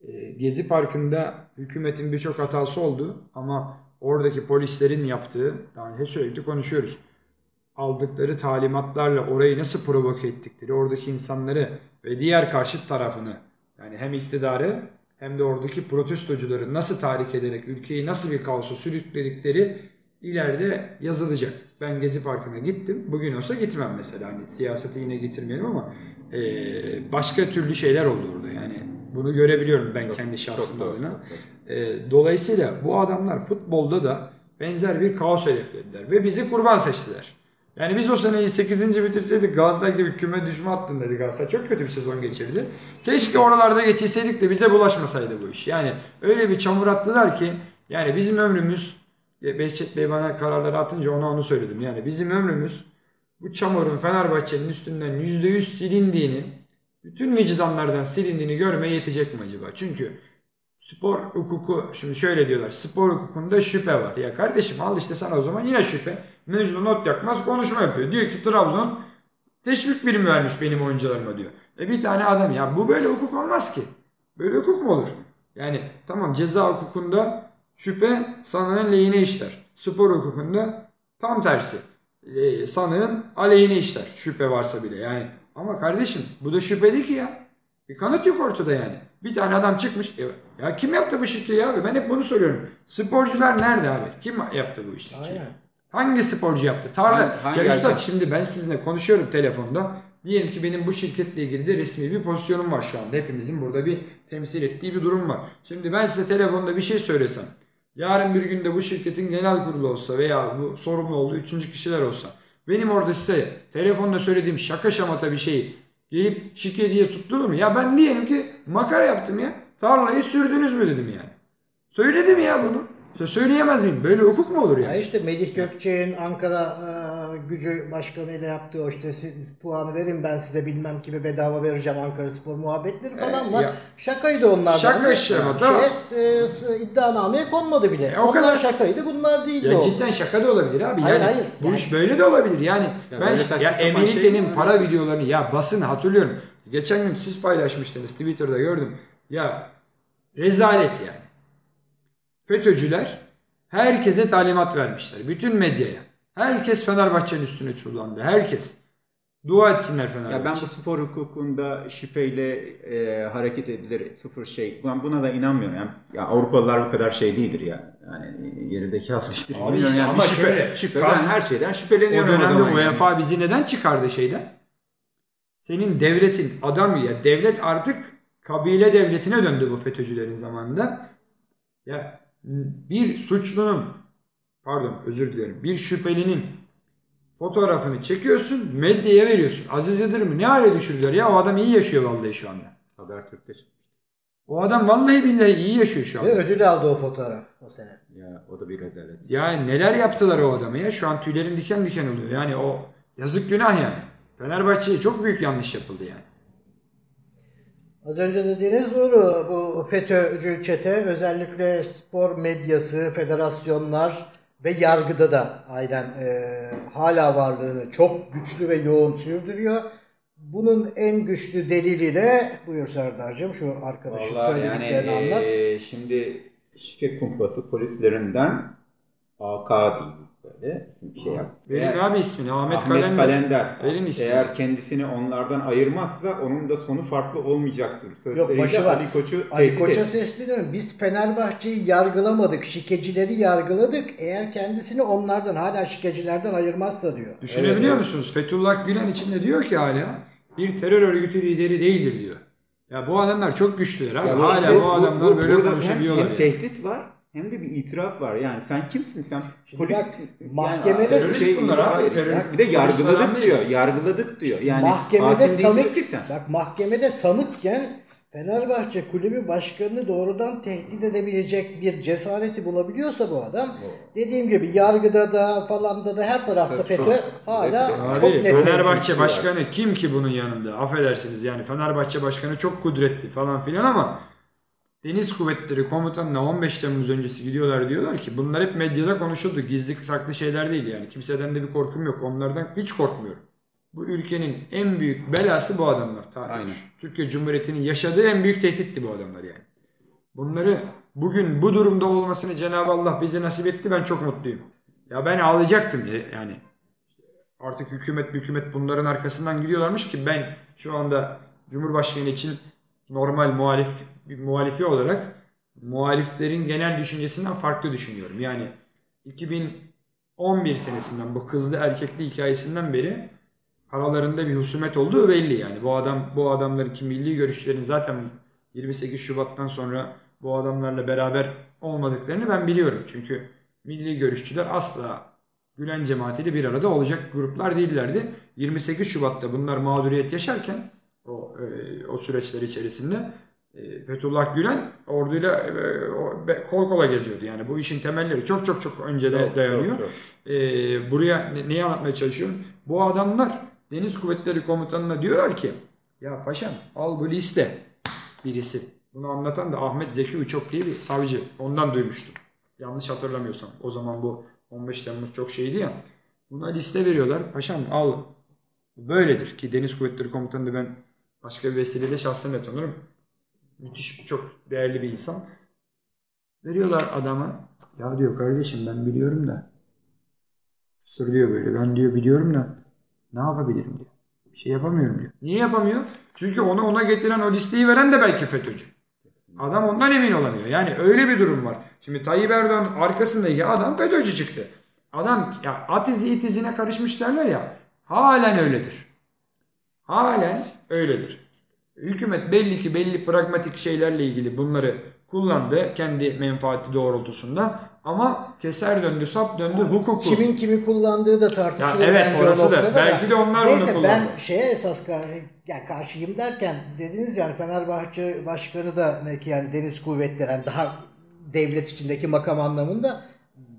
e, Gezi Parkı'nda hükümetin birçok hatası oldu ama oradaki polislerin yaptığı, daha önce sürekli konuşuyoruz. Aldıkları talimatlarla orayı nasıl provoke ettikleri, oradaki insanları ve diğer karşıt tarafını yani hem iktidarı hem de oradaki protestocuları nasıl tahrik ederek ülkeyi nasıl bir kaosa sürükledikleri ileride yazılacak. Ben Gezi Parkı'na gittim. Bugün olsa gitmem mesela. Hani siyaseti yine getirmeyelim ama e, başka türlü şeyler oldu orada. Yani bunu görebiliyorum ben kendi şahsım adına. çok doğru. E, dolayısıyla bu adamlar futbolda da benzer bir kaos hedeflediler ve bizi kurban seçtiler. Yani biz o seneyi 8. bitirseydik Galatasaray gibi küme düşme hattındaydı Galatasaray. Çok kötü bir sezon geçirdi. Keşke oralarda geçirseydik de bize bulaşmasaydı bu iş. Yani öyle bir çamur attılar ki yani bizim ömrümüz e, Behçet Bey bana kararları atınca ona onu söyledim. Yani bizim ömrümüz bu çamurun Fenerbahçe'nin üstünden %100 silindiğini, bütün vicdanlardan silindiğini görmeye yetecek mi acaba? Çünkü spor hukuku, şimdi şöyle diyorlar, spor hukukunda şüphe var. Ya kardeşim al işte sana o zaman yine şüphe. Mecnun not yakmaz konuşma yapıyor. Diyor ki Trabzon teşvik birimi vermiş benim oyuncularıma diyor. E bir tane adam ya bu böyle hukuk olmaz ki. Böyle hukuk mu olur? Yani tamam ceza hukukunda şüphe sanığın lehine işler. Spor hukukunda tam tersi. E, sanığın aleyhine işler. Şüphe varsa bile yani. Ama kardeşim bu da şüphe değil ki ya. Bir kanıt yok ortada yani. Bir tane adam çıkmış. E, ya kim yaptı bu şirketi abi? Ben hep bunu soruyorum. Sporcular nerede abi? Kim yaptı bu işi? Aynen. Hangi sporcu yaptı? Tarla. Hangi- hangi ya üstad şimdi ben sizinle konuşuyorum telefonda. Diyelim ki benim bu şirketle ilgili de resmi bir pozisyonum var şu anda. Hepimizin burada bir temsil ettiği bir durum var. Şimdi ben size telefonda bir şey söylesem. Yarın bir günde bu şirketin genel kurulu olsa veya bu sorumlu olduğu üçüncü kişiler olsa. Benim orada size telefonda söylediğim şaka şamata bir şeyi gelip şirketiye tutturur mu? Ya ben diyelim ki makara yaptım ya. Tarlayı sürdünüz mü dedim yani. Söyledim ya bunu. İşte söyleyemez miyim? Böyle hukuk mu olur Ya yani? işte Melih Gökçek'in Ankara e, gücü başkanıyla yaptığı o işte si- puanı verin ben size bilmem kimi bedava vereceğim Ankara Spor muhabbetleri falan E, var. ya- Şakaydı onlar. Şaka Hani şamata. Şey, e, iddianameye konmadı bile. E, o onlar kadar. şakaydı bunlar değildi Ya o. cidden şaka da olabilir abi. Hayır, yani hayır. bu Yani- iş böyle de olabilir. Yani Ya ben ya sapan Emelike'nin şey- para videolarını ya basın hatırlıyorum. Geçen gün siz paylaşmıştınız Twitter'da gördüm. Ya rezalet yani. FETÖ'cüler herkese talimat vermişler. Bütün medyaya. Herkes Fenerbahçe'nin üstüne çullandı. Herkes. Dua etsinler Fenerbahçe. Ya ben bu spor hukukunda şüpheyle e, hareket edilir sıfır şey. Ben buna da inanmıyorum. Yani, ya Avrupalılar bu kadar şey değildir ya. Yani. Abi Bilmiyorum işte yani ama şüphe, şöyle, şüphe kas- ben her şeyden O şüpheleniyorum. dönemde adamın yani. UEFA bizi neden çıkardı şeyden? Senin devletin adam ya devlet artık kabile devletine döndü bu FETÖ'cülerin zamanında. Ya bir suçlunun pardon özür dilerim bir şüphelinin fotoğrafını çekiyorsun medyaya veriyorsun. Aziz Yıldırım'ı ne hale düşürdüler ya o adam iyi yaşıyor vallahi şu anda. Habertürk'te. O adam vallahi billahi iyi yaşıyor şu Ve anda. ödül aldı o fotoğraf o sene. Ya o da bir rezalet. Ya neler yaptılar o adama ya şu an tüylerim diken diken oluyor. Yani o yazık günah yani. Fenerbahçe'ye çok büyük yanlış yapıldı yani. Az önce dediğiniz doğru. Bu FETÖ'cü çete özellikle spor medyası, federasyonlar ve yargıda da aynen e, hala varlığını çok güçlü ve yoğun sürdürüyor. Bunun en güçlü delili de buyur Serdar'cığım şu arkadaşın Vallahi yani söylediklerini anlat. e, şimdi şike kumpası polislerinden AK değil böyle bir şey yap. Verin Eğer- abi ismini Ahmet, Ahmet Kalender. Kalender. Verin ismini. Eğer kendisini onlardan ayırmazsa onun da sonu farklı olmayacaktır. Yok Sözleriyle başı var. Ali Koç'u Ali Koç'a sesleniyorum. Biz Fenerbahçe'yi yargılamadık. Şikecileri yargıladık. Eğer kendisini onlardan hala şikecilerden ayırmazsa diyor. Düşünebiliyor musunuz? Fethullah Gülen için de diyor ki hala bir terör örgütü lideri değildir diyor. Ya bu adamlar çok güçlüler abi. Ya hala işte bu adamlar böyle burada konuşabiliyorlar. Hem, yani. hem tehdit var hem de bir itiraf var. Yani sen kimsin sen? Şimdi Polis bak, yani mahkemede terörist bunlar abi. Bir de yargıladık diyor. Yargıladık diyor. Yani mahkemede sanık ki sen. bak mahkemede sanıkken Fenerbahçe kulübü başkanını doğrudan tehdit edebilecek bir cesareti bulabiliyorsa bu adam dediğim gibi yargıda da falan da da her tarafta Tabii FETÖ çok- hala Abi, çok net. Fenerbahçe var. başkanı kim ki bunun yanında? Affedersiniz yani Fenerbahçe başkanı çok kudretli falan filan ama Deniz Kuvvetleri Komutanı'na 15 Temmuz öncesi gidiyorlar diyorlar ki bunlar hep medyada konuşuldu. Gizli saklı şeyler değil yani. Kimseden de bir korkum yok. Onlardan hiç korkmuyorum. Bu ülkenin en büyük belası bu adamlar. Tarih. Aynen. Türkiye Cumhuriyeti'nin yaşadığı en büyük tehditti bu adamlar yani. Bunları bugün bu durumda olmasını Cenab-ı Allah bize nasip etti. Ben çok mutluyum. Ya ben ağlayacaktım ya- yani. Artık hükümet hükümet bunların arkasından gidiyorlarmış ki ben şu anda Cumhurbaşkanı için normal muhalif bir muhalifi olarak muhaliflerin genel düşüncesinden farklı düşünüyorum. Yani 2011 senesinden bu kızlı erkekli hikayesinden beri aralarında bir husumet olduğu belli yani. Bu adam bu adamların ki milli görüşlerin zaten 28 Şubat'tan sonra bu adamlarla beraber olmadıklarını ben biliyorum. Çünkü milli görüşçüler asla Gülen cemaatiyle bir arada olacak gruplar değillerdi. 28 Şubat'ta bunlar mağduriyet yaşarken o e, o süreçler içerisinde e, Fethullah Gülen orduyla e, o- be- kol kola geziyordu. Yani bu işin temelleri çok çok çok önce de dayanıyor. çok, çok. E, buraya ne- neyi anlatmaya çalışıyorum? Bu adamlar Deniz Kuvvetleri Komutanı'na diyorlar ki ya paşam al bu liste birisi. Bunu anlatan da Ahmet Zeki Uçok diye bir savcı. Ondan duymuştum. Yanlış hatırlamıyorsam. O zaman bu 15 Temmuz çok şeydi ya. Buna liste veriyorlar. Paşam al. Böyledir ki Deniz Kuvvetleri Komutanı da ben başka bir vesileyle şahsen de tanırım. Müthiş çok değerli bir insan. Veriyorlar adama. Ya diyor kardeşim ben biliyorum da. Sırlıyor böyle. Ben diyor biliyorum da ne yapabilirim diyor. Bir şey yapamıyorum diyor. Niye yapamıyor? Çünkü onu ona getiren o listeyi veren de belki FETÖ'cü. Adam ondan emin olamıyor. Yani öyle bir durum var. Şimdi Tayyip Erdoğan arkasındaki adam FETÖ'cü çıktı. Adam ya at izi it izine karışmış derler ya. Halen öyledir. Halen öyledir. Hükümet belli ki belli pragmatik şeylerle ilgili bunları kullandı kendi menfaati doğrultusunda ama keser döndü, sap döndü, hukuku. Kimin kimi kullandığı da tartışılır Ya evet, bence orası da. Belki de onlar bunu Neyse kullandı. ben şeye esas karşı, yani karşıyım derken dediniz yani Fenerbahçe başkanı da yani deniz kuvvetleri yani daha devlet içindeki makam anlamında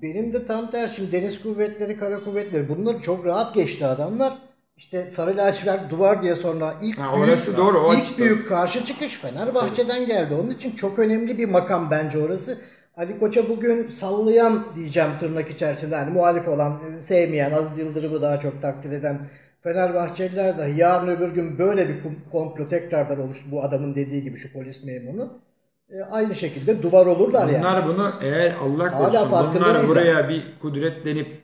benim de tam tersi Şimdi deniz kuvvetleri, kara kuvvetleri bunlar çok rahat geçti adamlar. İşte Sarı Lacivert Duvar diye sonra ilk Ha, büyük, orası doğru, o ilk açıdan. büyük karşı çıkış Fenerbahçe'den geldi. Onun için çok önemli bir makam bence orası. Ali Koç'a bugün sallayan diyeceğim tırnak içerisinde hani muhalif olan, e, sevmeyen, Aziz Yıldırım'ı daha çok takdir eden Fenerbahçeliler de yarın öbür gün böyle bir komplo tekrardan oluştu bu adamın dediği gibi şu polis memuru. e, aynı şekilde duvar olurlar yani. Bunlar bunu eğer Allah korusun bunlar buraya bir kudretlenip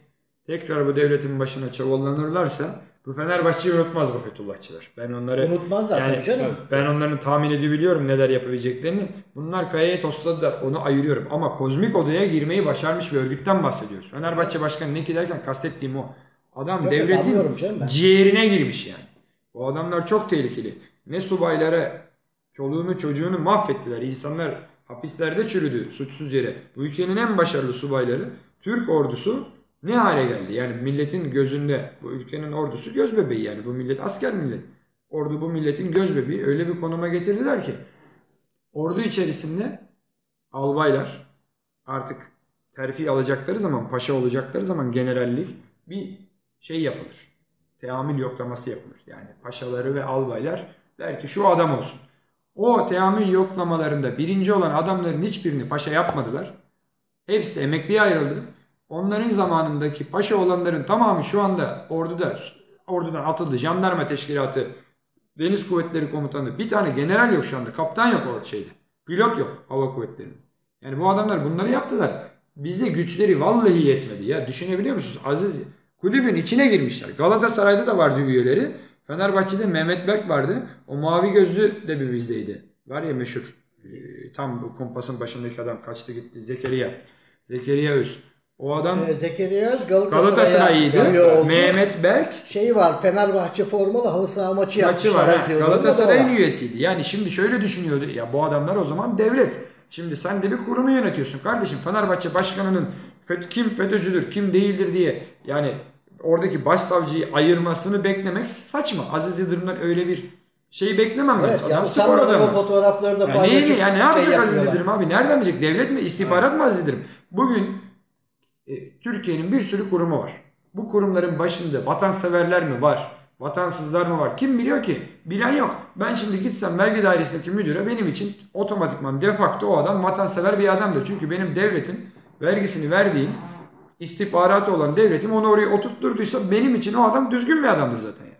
tekrar bu devletin başına çaballanırlarsa bu Fenerbahçe'yi unutmaz bu Fethullahçılar. Ben onları Unutmazlar yani tabii canım. ben onların tahmin edebiliyorum neler yapabileceklerini. Bunlar kayaya tosladılar. Onu ayırıyorum. Ama kozmik odaya girmeyi başarmış bir örgütten bahsediyoruz. Fenerbahçe Başkanı ne ki derken kastettiğim o. Adam Yok, devletin ciğerine girmiş yani. Bu adamlar çok tehlikeli. Ne subaylara çoluğunu çocuğunu mahvettiler. İnsanlar hapislerde çürüdü suçsuz yere. Bu ülkenin en başarılı subayları Türk ordusu ne hale geldi? Yani milletin gözünde bu ülkenin ordusu göz bebeği yani bu millet asker millet. Ordu bu milletin göz bebeği öyle bir konuma getirdiler ki ordu içerisinde albaylar artık terfi alacakları zaman paşa olacakları zaman generallik bir şey yapılır. Teamül yoklaması yapılır. Yani paşaları ve albaylar der ki şu adam olsun. O teamül yoklamalarında birinci olan adamların hiçbirini paşa yapmadılar. Hepsi emekliye ayrıldı. Onların zamanındaki paşa olanların tamamı şu anda orduda ordudan atıldı. Jandarma teşkilatı, Deniz Kuvvetleri Komutanı bir tane general yok şu anda. Kaptan yok o şeyde. Pilot yok hava kuvvetlerinin. Yani bu adamlar bunları yaptılar. Bize güçleri vallahi yetmedi ya. Düşünebiliyor musunuz? Aziz kulübün içine girmişler. Galatasaray'da da vardı üyeleri. Fenerbahçe'de Mehmet Berk vardı. O mavi gözlü de bir bizdeydi. Var ya meşhur. Ee, tam bu kumpasın başındaki adam kaçtı gitti. Zekeriya. Zekeriya Öz. O adam E, Zekeriya Öz Galatasaray'ıydı. Mehmet Berk Şey var Fenerbahçe formalı halı saha maçı maçı yapmışlar. var. Haziran'da da Galatasaray'ın var. üyesiydi. Yani şimdi şöyle düşünüyordu. Ya bu adamlar o zaman devlet. Şimdi sen de bir kurumu yönetiyorsun kardeşim. Fenerbahçe başkanının kim FETÖ'cüdür, kim değildir diye yani oradaki başsavcıyı ayırmasını beklemek saçma. Aziz Yıldırım'dan öyle bir şey beklemem ben. Evet Adam ya spor adamı. o fotoğrafları da Ya paylaşıp neyini ya ne yapacak şey Aziz. Yıldırım abi? Nereden bilecek? Devlet mi? İstihbarat mı Aziz Yıldırım? Bugün e, Türkiye'nin bir sürü kurumu var. Bu kurumların başında vatanseverler mi var? Vatansızlar mı var? Kim biliyor ki? Bilen yok. Ben şimdi gitsem vergi dairesindeki müdüre benim için otomatikman de facto o adam vatansever bir adamdır. Çünkü benim devletin vergisini verdiğim istihbaratı olan devletim onu oraya oturtturduysa benim için o adam düzgün bir adamdır zaten. Yani.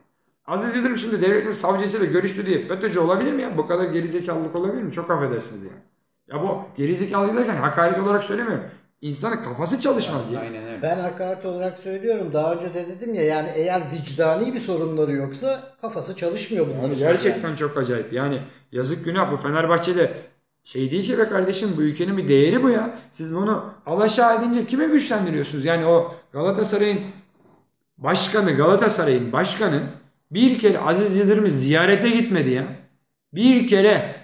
Aziz Yıldırım şimdi devletin savcısıyla görüştü diye FETÖ'cü olabilir mi ya? Bu kadar gerizekalılık olabilir mi? Çok affedersiniz yani. Ya bu gerizekalı derken hakaret olarak söylemiyorum. İnsanın kafası çalışmaz ya. Aynen öyle. Ben hakaret olarak söylüyorum. Daha önce de dedim ya yani eğer vicdani bir sorunları yoksa kafası çalışmıyor bunların. Abi gerçekten çok acayip. Yani yazık günah bu Fenerbahçe'de şey değil ki be kardeşim bu ülkenin bir değeri bu ya. Siz bunu alaşağı edince kime güçlendiriyorsunuz? Yani o Galatasaray'ın başkanı Galatasaray'ın başkanı bir kere Aziz Yıldırım'ı ziyarete gitmedi ya. Bir kere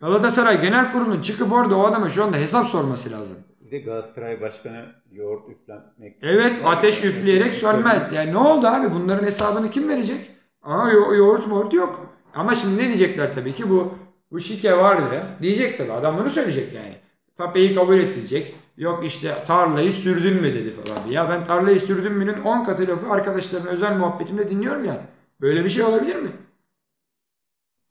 Galatasaray Genel Kurulu'nun çıkıp orada o adama şu anda hesap sorması lazım. Bir de Galatasaray Başkanı yoğurt üflenmek. Evet ateş üfleyerek sönmez. Yani ne oldu abi bunların hesabını kim verecek? Aa yo- yoğurt moğurt yok. Ama şimdi ne diyecekler tabii ki bu bu şike var diye. Diyecek tabii adam bunu söyleyecek yani. Tapeyi kabul ettirecek. Yok işte tarlayı sürdün mü dedi falan. Ya ben tarlayı sürdün mü'nün 10 katı lafı arkadaşlarımın özel muhabbetimde dinliyorum yani. Böyle bir şey olabilir mi?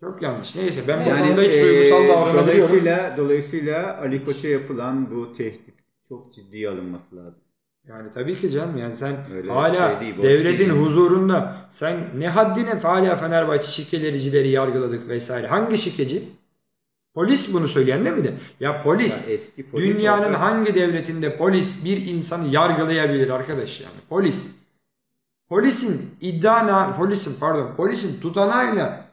Çok yanlış. Neyse ben bu konuda hiç e, duygusal davranabiliyorum. dolayısıyla, dolayısıyla Ali Koç'a yapılan bu tehdit çok ciddiye alınması lazım. Yani tabii ki canım yani sen Öyle hala şey değil, devletin değil. huzurunda sen ne haddine hala Fenerbahçe şikelericileri yargıladık vesaire. Hangi şikeci? Polis bunu söyleyen değil mi de? Ya polis, Ya eski polis dünyanın orada- hangi devletinde polis bir insanı yargılayabilir arkadaş yani? Polis. Polisin iddiana, polisin pardon, polisin tutanağıyla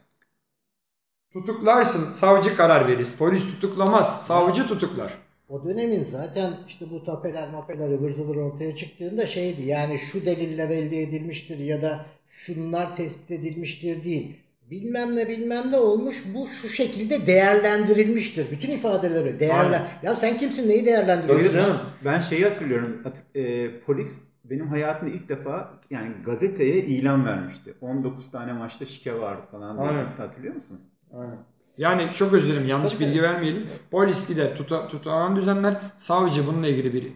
tutuklarsın, savcı karar verir. Polis tutuklamaz, savcı tutuklar. O dönemin zaten işte bu tapeler mapeler ıvır zıvır ortaya çıktığında şeydi yani şu deliller elde edilmiştir ya da şunlar tespit edilmiştir değil. Bilmem ne bilmem ne olmuş bu şu şekilde değerlendirilmiştir. Bütün ifadeleri değerlen. Aynen. Ya sen kimsin neyi değerlendiriyorsun? Tabii. Ben şeyi hatırlıyorum. Hat- e, polis benim hayatımda ilk defa yani gazeteye ilan vermişti. 19 tane maçta şike vardı falan. Hatırlıyor musun? Aynen. Yani çok özür dilerim yanlış Tabii, bilgi vermeyelim. Polis gider tuta, tutağan düzenler. Savcı bununla ilgili bir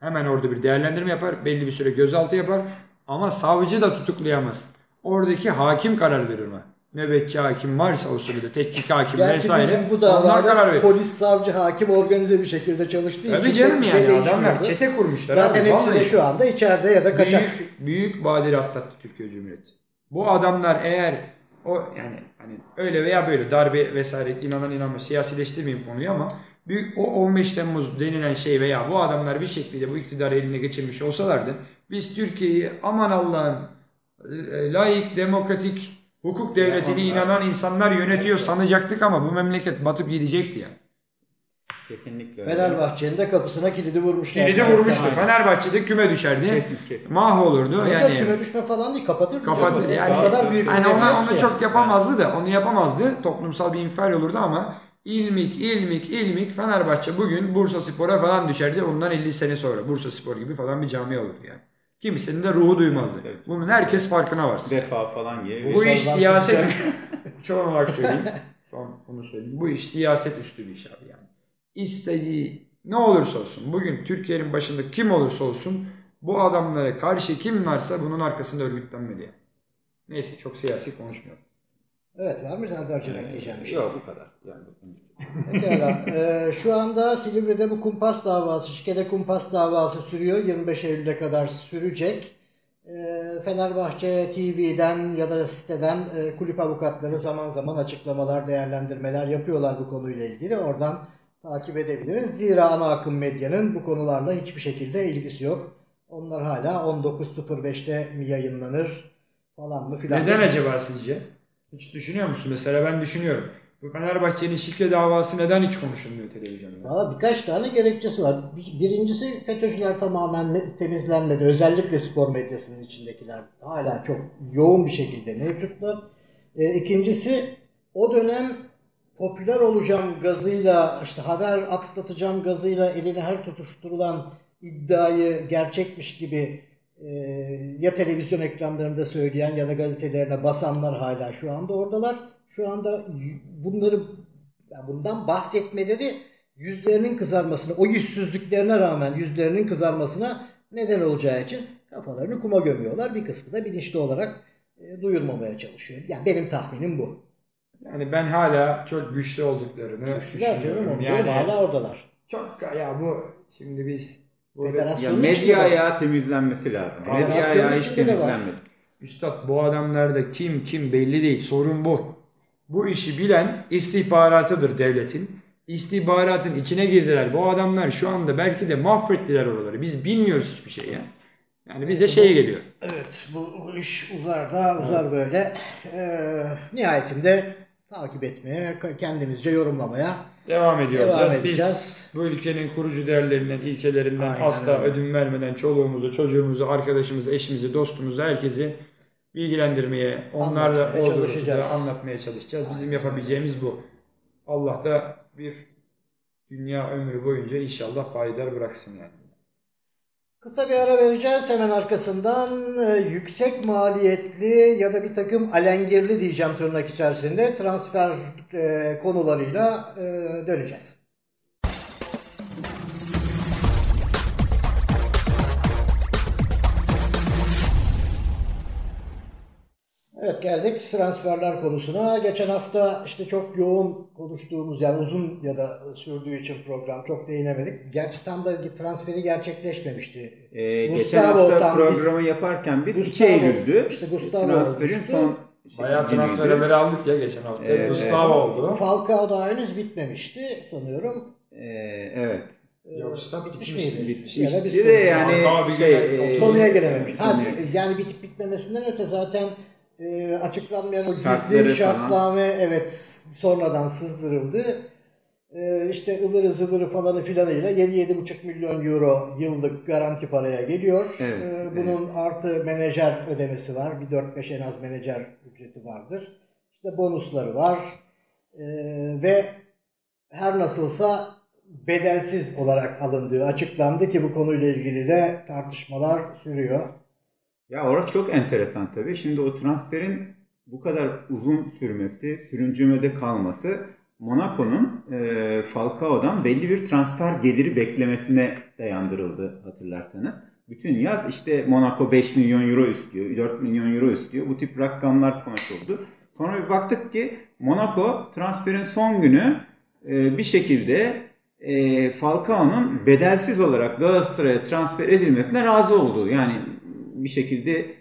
hemen orada bir değerlendirme yapar. Belli bir süre gözaltı yapar. Ama savcı da tutuklayamaz. Oradaki hakim karar verir ona. Nöbetçi hakim varsa o sırada tetkik hakim Gerçi vesaire. bizim bu onlar karar davada verir. polis, savcı, hakim organize bir şekilde çalıştığı Tabii için canım bir şey yani adamlar çete kurmuşlar. Zaten abi, hepsi de şu anda içeride ya da kaçak. Büyük, büyük badire atlattı Türkiye Cumhuriyeti. Bu adamlar eğer O yani hani öyle veya böyle darbe vesaire inanan inanmıyor. Siyasileştirmeyeyim konuyu ama büyük, o 15 Temmuz denilen şey veya bu adamlar bir şekilde bu iktidarı eline geçirmiş olsalardı biz Türkiye'yi aman Allah'ım e, layık, demokratik, hukuk devletine inanan insanlar yönetiyor sanacaktık ama bu memleket batıp gidecekti yani. Kesinlikle öyle. Fenerbahçe'nin de kapısına kilidi vurmuşlar. Kilidi vurmuştu. Fenerbahçe'de küme düşerdi. Kesin, kesin. Mahvolurdu. Orada Yani küme düşme falan değil kapatır. Kapat yani o kadar büyük bir nefret ona, onu çok yapamazdı da onu yapamazdı. Toplumsal bir infial olurdu ama ilmik ilmik ilmik Fenerbahçe bugün Bursa Spor'a falan düşerdi. Ondan 50 sene sonra Bursa Spor gibi falan bir cami olurdu yani. Kimsenin de ruhu duymazdı. Bunun herkes farkına varsın. Defa falan gibi. Bu iş siyaset Bahçeli. Çoğun olarak söyleyeyim. Son bunu söyleyeyim. Bu iş siyaset üstü bir iş abi yani. İstediği ne olursa olsun bugün Türkiye'nin başında kim olursa olsun bu adamlara karşı kim varsa bunun arkasında örgütlenmeli. Neyse çok siyasi konuşmuyorum. Evet var mı Serdar'cığım ekleyeceğim bir şey? Yok bu kadar. Yani, Pekala. Ee, şu anda Silivri'de bu kumpas davası, şikede kumpas davası sürüyor. 25 Eylül'e kadar sürecek. Ee, Fenerbahçe TV'den ya da siteden e, kulüp avukatları zaman zaman açıklamalar, değerlendirmeler yapıyorlar bu konuyla ilgili. Oradan takip edebiliriz. Zira ana akım medyanın bu konularla hiçbir şekilde ilgisi yok. Onlar hala 19.05'te mi yayınlanır falan mı filan. Neden acaba sizce? Hiç düşünüyor musun? Mesela ben düşünüyorum. Bu Fenerbahçe'nin şike davası neden hiç konuşulmuyor televizyonda? Valla birkaç tane gerekçesi var. Bir- Birincisi FETÖ'cüler tamamen me- temizlenmedi. Özellikle spor medyasının içindekiler hala çok yoğun bir şekilde mevcutlar. E, ikincisi o dönem popüler olacağım gazıyla işte haber atlatacağım gazıyla eline her tutuşturulan iddiayı gerçekmiş gibi e, ya televizyon ekranlarında söyleyen ya da gazetelerine basanlar hala şu anda oradalar. Şu anda bunları bundan bahsetmeleri yüzlerinin kızarmasına, o yüzsüzlüklerine rağmen yüzlerinin kızarmasına neden olacağı için kafalarını kuma gömüyorlar. Bir kısmı da bilinçli olarak e, duyurmamaya çalışıyor. Yani benim tahminim bu. Yani ben hala çok güçlü olduklarını Güçlüler canım düşünüyorum. onu Yani hala oradalar. çok ya bu şimdi biz ya medya ayağı temizlenmesi lazım. Medya ayağı hiç temizlenmedi. Üstad bu adamlarda kim kim belli değil. Sorun bu. Bu işi bilen istihbaratıdır devletin. İstihbaratın içine girdiler. Bu adamlar şu anda belki de mahvettiler oraları. Biz bilmiyoruz hiçbir şey ya. Yani bize şey geliyor. Evet bu, iş uzar da uzar böyle. Ee, nihayetinde takip etmeye, kendimizce yorumlamaya Devam ediyor Devam olacağız. edeceğiz. Biz bu ülkenin kurucu değerlerinden, ilkelerinden Aynen asla öyle. ödün vermeden çoluğumuzu, çocuğumuzu, arkadaşımızı, eşimizi, dostumuzu, herkesi bilgilendirmeye, onlarla Anlatmaya olduğu çalışacağız. anlatmaya çalışacağız. Bizim yapabileceğimiz bu. Allah da bir dünya ömrü boyunca inşallah payidar bıraksın yani. Kısa bir ara vereceğiz. Hemen arkasından e, yüksek maliyetli ya da bir takım alengirli diyeceğim tırnak içerisinde transfer e, konularıyla e, döneceğiz. Evet geldik transferler konusuna. Geçen hafta işte çok yoğun konuştuğumuz yani uzun ya da sürdüğü için program çok değinemedik. Gerçi tam da transferi gerçekleşmemişti. Ee, geçen hafta programı biz- yaparken biz 2 Gustavo- Eylül'dü. işte Gustavo transferin olmuştu. son Bayağı günüydü. transfer haberi aldık ya geçen hafta. Evet, Gustavo oldu. Falcao daha henüz bitmemişti sanıyorum. Ee, evet. Ee, Yoksa bitmiş bitmişti, miydi? bitmişti da biz de yani şey, e, Konuya gelememiş. Ha, yani bitip bitmemesinden öte zaten e, açıklanmayan o gizli şartname evet sonradan sızdırıldı. E, işte ıvırı zıvırı falanı filanıyla 7-7,5 milyon euro yıllık garanti paraya geliyor. Evet, E, bunun artı menajer ödemesi var. Bir 4-5 en az menajer ücreti vardır. İşte bonusları var. E, ve her nasılsa bedelsiz olarak alındığı açıklandı ki bu konuyla ilgili de tartışmalar sürüyor. Ya orası çok enteresan tabii. Şimdi o transferin bu kadar uzun sürmesi, sürüncümede kalması Monaco'nun e, Falcao'dan belli bir transfer geliri beklemesine dayandırıldı hatırlarsanız. Bütün yaz işte Monaco 5 milyon euro istiyor, 4 milyon euro istiyor. Bu tip rakamlar konuşuldu. Sonra bir baktık ki Monaco transferin son günü e, bir şekilde e, Falcao'nun bedelsiz olarak Galatasaray'a transfer edilmesine razı oldu. Yani bir şekilde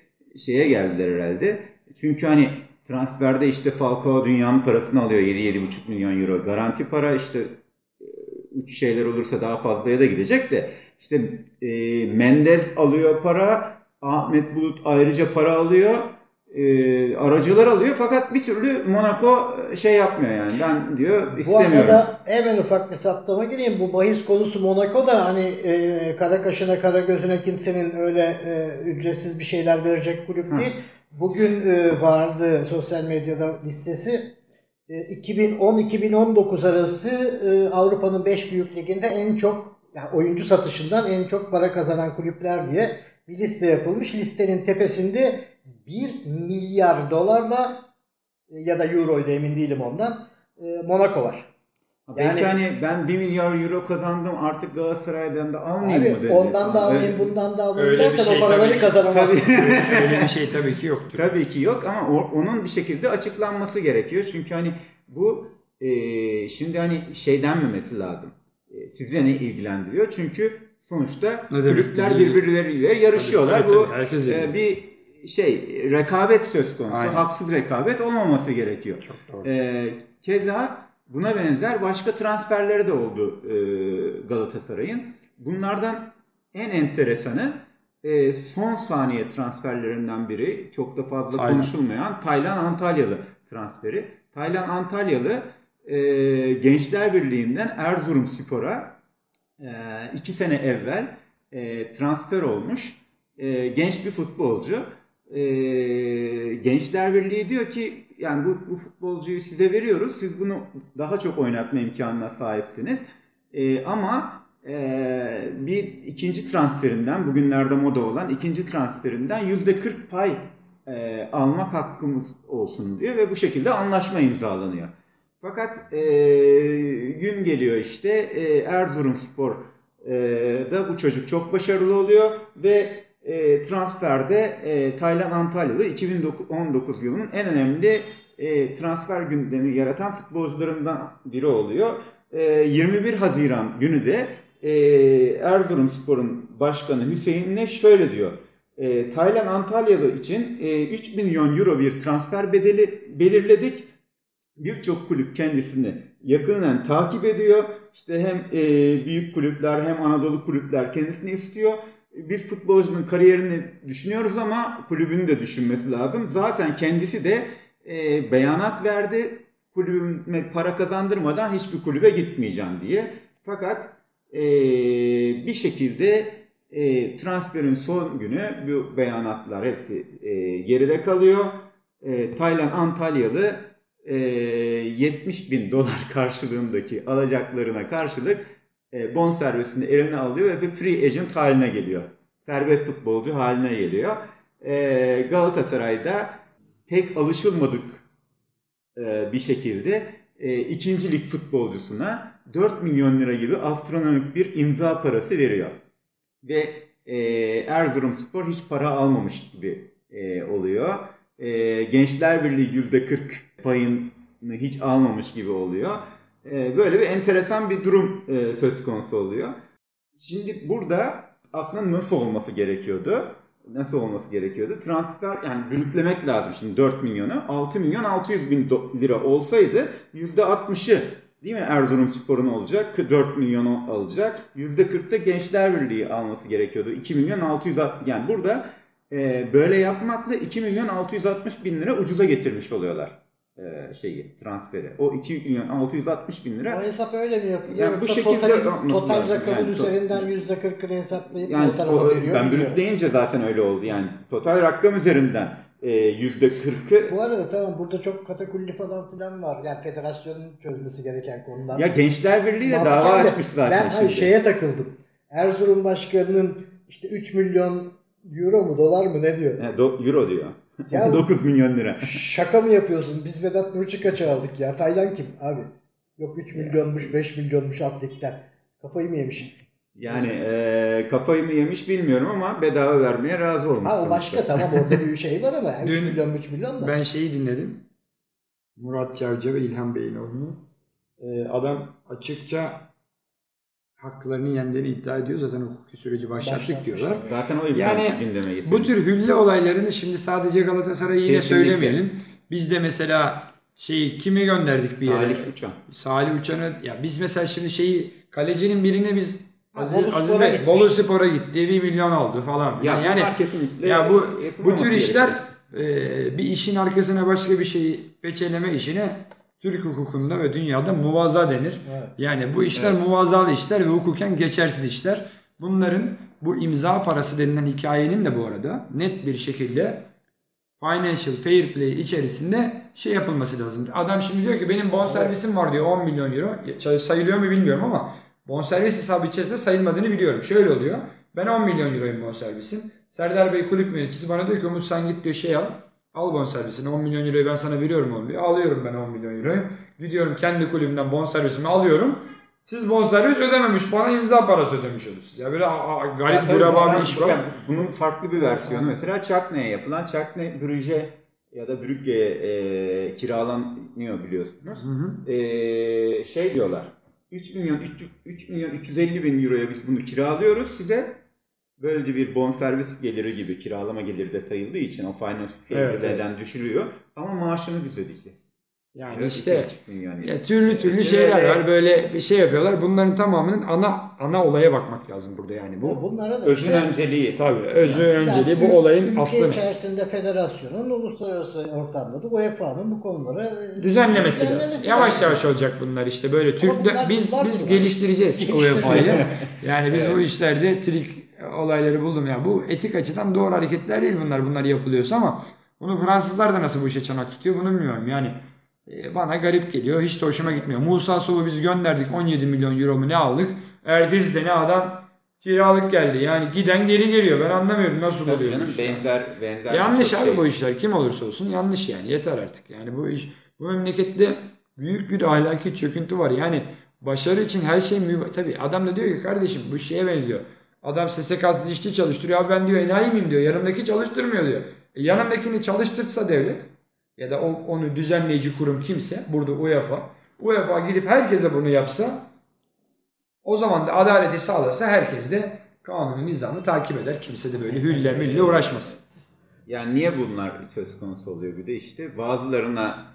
şeye geldiler herhalde. Çünkü hani transferde işte Falcao dünyanın parasını alıyor 7-7,5 milyon euro. Garanti para işte e, uç şeyler olursa daha fazlaya da gidecek de işte e, Mendes alıyor para, Ahmet Bulut ayrıca para alıyor, e, aracılar alıyor fakat bir türlü Monaco şey yapmıyor yani ben diyor Bu istemiyorum. arada hemen ufak bir saptama gireyim. Bu bahis konusu Monaco'da hani e, kara kaşına kara gözüne kimsenin öyle e, ücretsiz bir şeyler verecek kulüp değil. Bugün e, vardı sosyal medyada listesi. E, 2010-2019 arası e, Avrupa'nın 5 büyük liginde en çok yani oyuncu satışından en çok para kazanan kulüpler diye bir liste yapılmış. Listenin tepesinde 1 milyar dolarla e, ya da euroydu emin değilim ondan. e, Monaco var. Belki Yani- hani ben 1 milyar euro kazandım artık Galatasaray'dan da almayayım mı Abi dedi. ondan da Evet. bundan da bir dersen şey o paraları tabii ki. kazanamazsın. Öyle bir şey tabii ki yoktur. Tabii ki yok ama o- onun bir şekilde açıklanması gerekiyor. Çünkü hani bu e, şimdi hani şey denmemesi lazım. E, sizi ne ilgilendiriyor? Çünkü sonuçta Ne kulüpler birbirleriyle yarışıyorlar. Tabii, tabii, bu tabii. Herkes e, bir şey rekabet söz konusu. Aynen. Haksız rekabet olmaması gerekiyor. Çok doğru. E, keza buna benzer başka transferleri de oldu e, Galatasaray'ın. Bunlardan en enteresanı e, son saniye transferlerinden biri çok da fazla Taylan. konuşulmayan Taylan Antalyalı transferi. Taylan Antalyalı e, Gençler Birliği'nden Erzurum Spor'a e, iki sene evvel e, transfer olmuş e, genç bir futbolcu. E, Gençler Birliği diyor ki yani bu, bu futbolcuyu size veriyoruz. Siz bunu daha çok oynatma imkanına sahipsiniz. E, ama e, bir ikinci transferinden bugünlerde moda olan ikinci transferinden yüzde 40 pay e, almak hakkımız olsun diyor ve bu şekilde anlaşma imzalanıyor. Fakat e, gün geliyor işte e, Erzurumspor e, da bu çocuk çok başarılı oluyor ve e, transferde e, Taylan Antalyalı 2019 yılının en önemli e, transfer gündemi yaratan futbolcularından biri oluyor. E, 21 Haziran günü de e, Erzurumspor'un başkanı Hüseyin ne şöyle diyor. E, Taylan Antalyalı için e, 3 milyon euro bir transfer bedeli belirledik birçok kulüp kendisini yakından takip ediyor. İşte hem e, büyük kulüpler hem Anadolu kulüpler kendisini istiyor. Biz futbolcunun kariyerini düşünüyoruz ama kulübünü de düşünmesi lazım. Zaten kendisi de e, beyanat verdi. Kulübüme para kazandırmadan hiçbir kulübe gitmeyeceğim diye. Fakat e, bir şekilde e, transferin son günü bu beyanatlar hepsi e, geride kalıyor. E, Taylan Antalyalı e, 70 bin dolar karşılığındaki alacaklarına karşılık e, bonservisini eline alıyor ve free agent haline geliyor. Serbest futbolcu haline geliyor. E, Galatasaray'da tek alışılmadık e, bir şekilde e, ikinci lig futbolcusuna 4 milyon lira gibi astronomik bir imza parası veriyor. Ve e, Erzurumspor hiç para almamış gibi oluyor. Gençler Birliği %40 payını hiç almamış gibi oluyor. E, böyle bir enteresan bir durum e, söz konusu oluyor. Şimdi burada aslında nasıl olması gerekiyordu? Nasıl olması gerekiyordu? Transfer yani bürütlemek lazım şimdi 4 milyonu. 6 milyon 600 bin lira olsaydı %60'ı değil mi Erzurumspor'un olacak? 4 milyonu alacak. %40'da Gençler Birliği alması gerekiyordu. 2 milyon 600 yani burada e, böyle yapmakla 2 milyon 660 bin lira ucuza getirmiş oluyorlar e, şeyi transferi. O 2 milyon 660 bin lira O hesap öyle mi yapılıyor? Yani bu şekilde total, total rakamın Yani üzerinden %40'ını hesaplayıp yani o tarafa o, veriyor. ben gidiyor. bürütleyince zaten öyle oldu. Yani total rakam üzerinden e, %40'ı Bu arada tamam burada çok katakulli falan filan var. Yani federasyonun çözmesi gereken konular. ya Gençler Birliği de dava açmış zaten Ben şimdi. şeye takıldım. Erzurum Başkanı'nın işte 3 milyon euro mu dolar mı ne diyor? Yani do- euro diyor. Ya- 9 milyon lira. Şaka mı yapıyorsun? Biz Vedat Muriç'i kaça aldık ya? Taylan kim abi? Yok 3 milyonmuş 5 milyonmuş atletten. Kafayı mı yemiş? Yani e, kafayı mı yemiş bilmiyorum ama bedava vermeye razı olmuş. Ha o sonuçta. başka tamam orada bir şey var ama 3 Dün- milyon 3 milyon da. Ben şeyi dinledim. Murat Cavcı ve İlhan Bey'in oyunu. Ee, adam açıkça haklarını yendiğini iddia ediyor. Zaten hukuki süreci başlattık Başlatmış. diyorlar. Zaten o Yani gündeme getirmiş. Bu tür hülle olaylarını şimdi sadece Galatasaray'ı yine söylemeyelim. Biz de mesela şeyi kimi gönderdik bir yere? Salih Uçan. Salih Uçan'ı ya biz mesela şimdi şeyi kalecinin birine biz Aziz, Bolu Aziz Spor'a Bey gitmiş. Bolu Spor'a gitti. 1 milyon oldu falan. Ya filan. yani bunlar kesinlikle ya bu bu tür işler e, bir işin arkasına başka bir şeyi peçeleme işine Türk hukukunda ve dünyada muvaza denir. Evet. Yani bu işler muvazalı işler ve hukuken geçersiz işler. Bunların bu imza parası denilen hikayenin de bu arada net bir şekilde financial fair play içerisinde şey yapılması lazım. Adam şimdi diyor ki benim bonservisim var diyor 10 milyon euro. Sayılıyor mu bilmiyorum ama bonservis hesabı içerisinde sayılmadığını biliyorum. Şöyle oluyor. Ben 10 milyon euroyum bonservisim. Serdar Bey kulüp yöneticisi bana diyor ki Umut sen git diyor şey al. Al bonservisini 10 milyon euroyu ben sana veriyorum oğlum diyor. Alıyorum ben 10 milyon euroyu. Gidiyorum kendi kulübümden bonservisimi alıyorum. Siz bonservis ödememiş bana imza parası ödemiş oluyorsunuz. Ya böyle garip ben- bir iş var. yani bunun farklı bir versiyonu mesela Çakne'ye yapılan Çakne Brüj'e ya da Brügge'ye e, kiralanıyor biliyorsunuz. Hı hı. E, şey diyorlar 3 milyon 3, 3 milyon 350 bin euroya biz bunu kiralıyoruz size. Böylece bir bonservis geliri gibi kiralama geliri de sayıldığı için o finance Evet, fair'den düşürüyor. Ama maaşını biz ödeyeceğiz. Yani Evet, işte 2,5 milyon ya türlü türlü İşte şeyler böyle- var. Böyle bir şey yapıyorlar. Bunların tamamının ana ana olaya bakmak lazım burada yani. Bu Bunlara da Özün önceliği. tabii özü önceliği Yani bu olayın ülke aslı. içerisinde federasyonun uluslararası ortamda da UEFA'nın bu konulara e, Düzenlemesi düzenlemesi lazım. Yavaş lazım. yavaş olacak bunlar işte böyle Türk bunlar biz biz geliştireceğiz Geliştireceğiz. UEFA'yı. Yani biz bu işlerde trik olayları buldum ya. Bu etik açıdan doğru hareketler değil bunlar. Bunlar yapılıyorsa ama bunu Fransızlar da nasıl bu işe çanak tutuyor bunu bilmiyorum. Yani e, bana garip geliyor. Hiç de hoşuma gitmiyor. Musa Sow'u biz gönderdik 17 milyon euro mu ne aldık? Ertesi sene adam kiralık geldi. Yani giden geri geliyor. Ben anlamıyorum nasıl Tabii oluyor. canım benzer benzer Yanlış abi şey. bu işler. Kim olursa olsun yanlış yani. Yeter artık. Yani bu iş bu memlekette büyük bir ahlaki çöküntü var. Yani başarı için her şey mübah. Tabii adam da diyor ki kardeşim bu şeye benziyor. Adam SSK'sız işçi çalıştırıyor. Abi ben diyor enayi miyim diyor. Yanımdaki çalıştırmıyor diyor. E, yanımdakini çalıştırsa devlet ya da onu düzenleyici kurum kimse burada UEFA. UEFA gidip herkese bunu yapsa o zaman da adaleti sağlasa herkes de kanunu nizamı takip eder. Kimse de böyle hülle mülle uğraşmasın. Yani niye bunlar söz konusu oluyor bir de işte bazılarına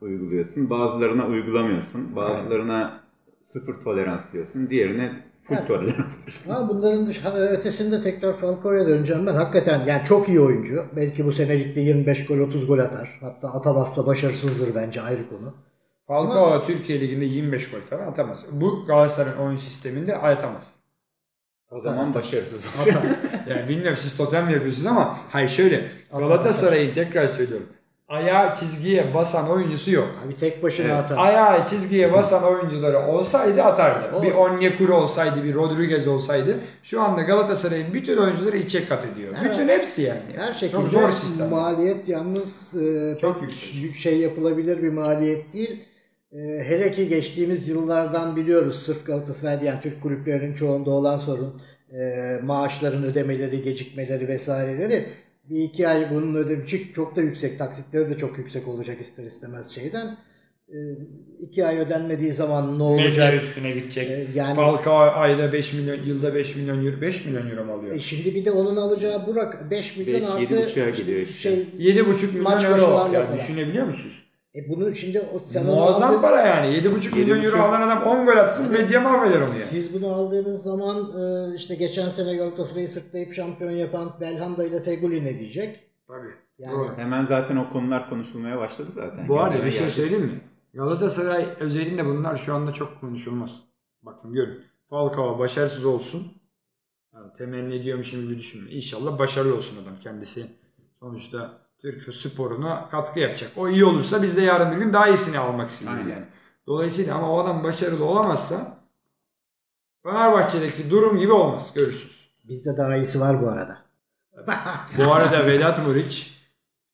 uyguluyorsun, bazılarına uygulamıyorsun, bazılarına sıfır tolerans diyorsun, diğerine full Evet. tolerans diyorsun. Ama bunların dış, ha, ötesinde tekrar Falcao'ya döneceğim ben. Hakikaten yani çok iyi oyuncu. Belki bu sene ligde 25 gol 30 gol atar. Hatta atamazsa başarısızdır bence ayrı konu. Falcao Türkiye Ligi'nde 25 gol falan atamaz. Bu Galatasaray'ın oyun sisteminde atamaz. O zaman başarısız oluyor. Yani bilmiyorum siz totem mi yapıyorsunuz ama hayır şöyle Galatasaray'ın tekrar söylüyorum. Ayağı çizgiye basan oyuncusu yok. Abi tek başına atar. Ayağı çizgiye basan oyuncuları olsaydı atardı. O- Bir Onyekuru olsaydı, bir Rodriguez olsaydı şu anda Galatasaray'ın bütün oyuncuları içe kat ediyor. Evet. Bütün hepsi yani. Her şekilde Çok zor sistem. maliyet yalnız e, Çok pek yüksek. yük- şey yapılabilir bir maliyet değil. E, hele ki geçtiğimiz yıllardan biliyoruz sırf Galatasaray'da yani Türk kulüplerinin çoğunda olan sorun e, maaşların ödemeleri, gecikmeleri vesaireleri bir iki ay bunun ödemeci çok da yüksek taksitleri de çok yüksek olacak ister istemez şeyden. E, iki ay ödenmediği zaman ne olacak? üstüne gidecek. E, yani Falcao ayda 5 milyon, yılda 5 milyon euro, 5 milyon euro mu alıyor? e, şimdi bir de onun alacağı Burak 5 milyon Beş, artı yedi buçuğa gidiyor işte. şey 7,5 milyon euro. Yani falan. düşünebiliyor musunuz? E bunu şimdi o sen onu Muazzam aldın- para yani. 7,5 milyon euro 7,5 alan adam 10 gol atsın medya mahveder onu yani. Siz bunu aldığınız zaman e, işte geçen sene Galatasaray'ı sırtlayıp şampiyon yapan Belhanda ile Feguli ne diyecek? Tabii. Yani Doğru. Hemen zaten o konular konuşulmaya başladı zaten. Bu arada Gündeme bir şey geldi. söyleyeyim mi? Galatasaray özelinde bunlar şu anda çok konuşulmaz. Bakın görün. Falcao başarısız olsun. Yani temenni ediyormuşum gibi düşünme. İnşallah başarılı olsun adam kendisi. Sonuçta Türk sporuna katkı yapacak. O iyi olursa biz de yarın bir gün daha iyisini almak isteriz Aynen. yani. Dolayısıyla ama o adam başarılı olamazsa Fenerbahçe'deki durum gibi olmaz. Görürsünüz. bizde daha iyisi var bu arada. Bu arada Vedat Muriç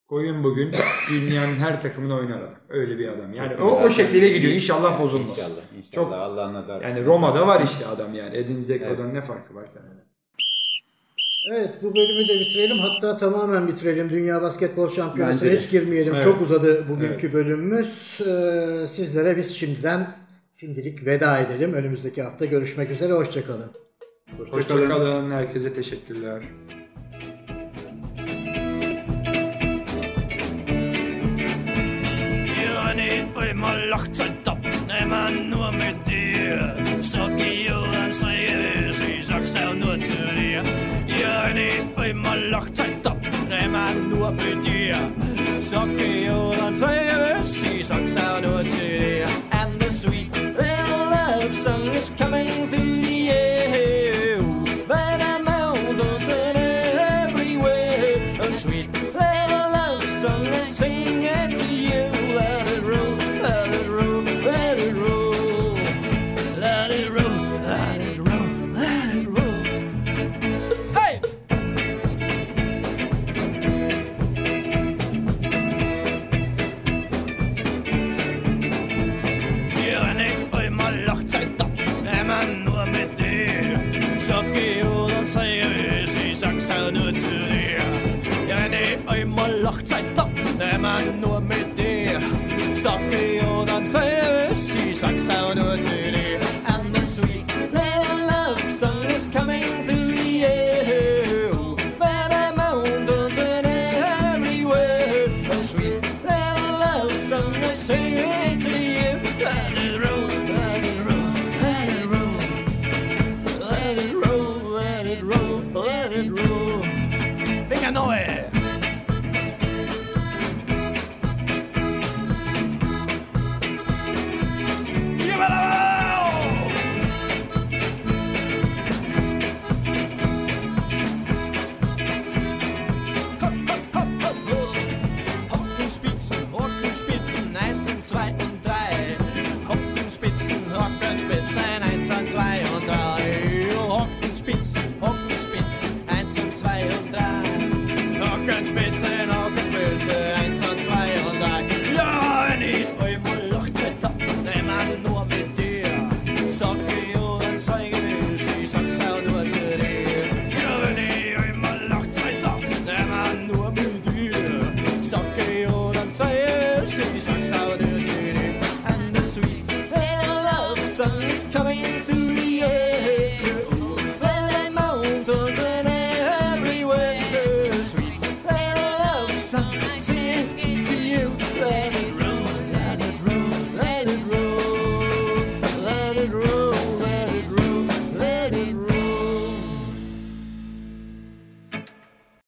koyun bugün dünyanın her takımına oynar adam. Öyle bir adam. Yani o, o şekilde gidiyor. İnşallah bozulmaz. İnşallah. İnşallah. Çok- Allah nazar. Yani Roma'da var işte adam yani. Edin Zeko'dan ne farkı var ki? Evet bu bölümü de bitirelim. Hatta tamamen bitirelim. Dünya Basketbol Şampiyonası'na hiç girmeyelim. Evet. Çok uzadı bugünkü evet. bölümümüz. Ee, sizlere biz şimdiden şimdilik veda edelim. Önümüzdeki hafta görüşmek üzere. Hoşçakalın. Hoşçakalın. Hoşçakalın. Herkese teşekkürler. einmal lacht seid ab, nimm nur mit dir. Sag ihr, dann sei es, ich sag's auch nur Planet immer Loch Zeit ab, nehmen nur bei dir. Sag oder zeige sie, sag's auch nur zu dir. And the sweet little love song is coming through the air. But I'm mountains and everywhere. A sweet little love song is singing.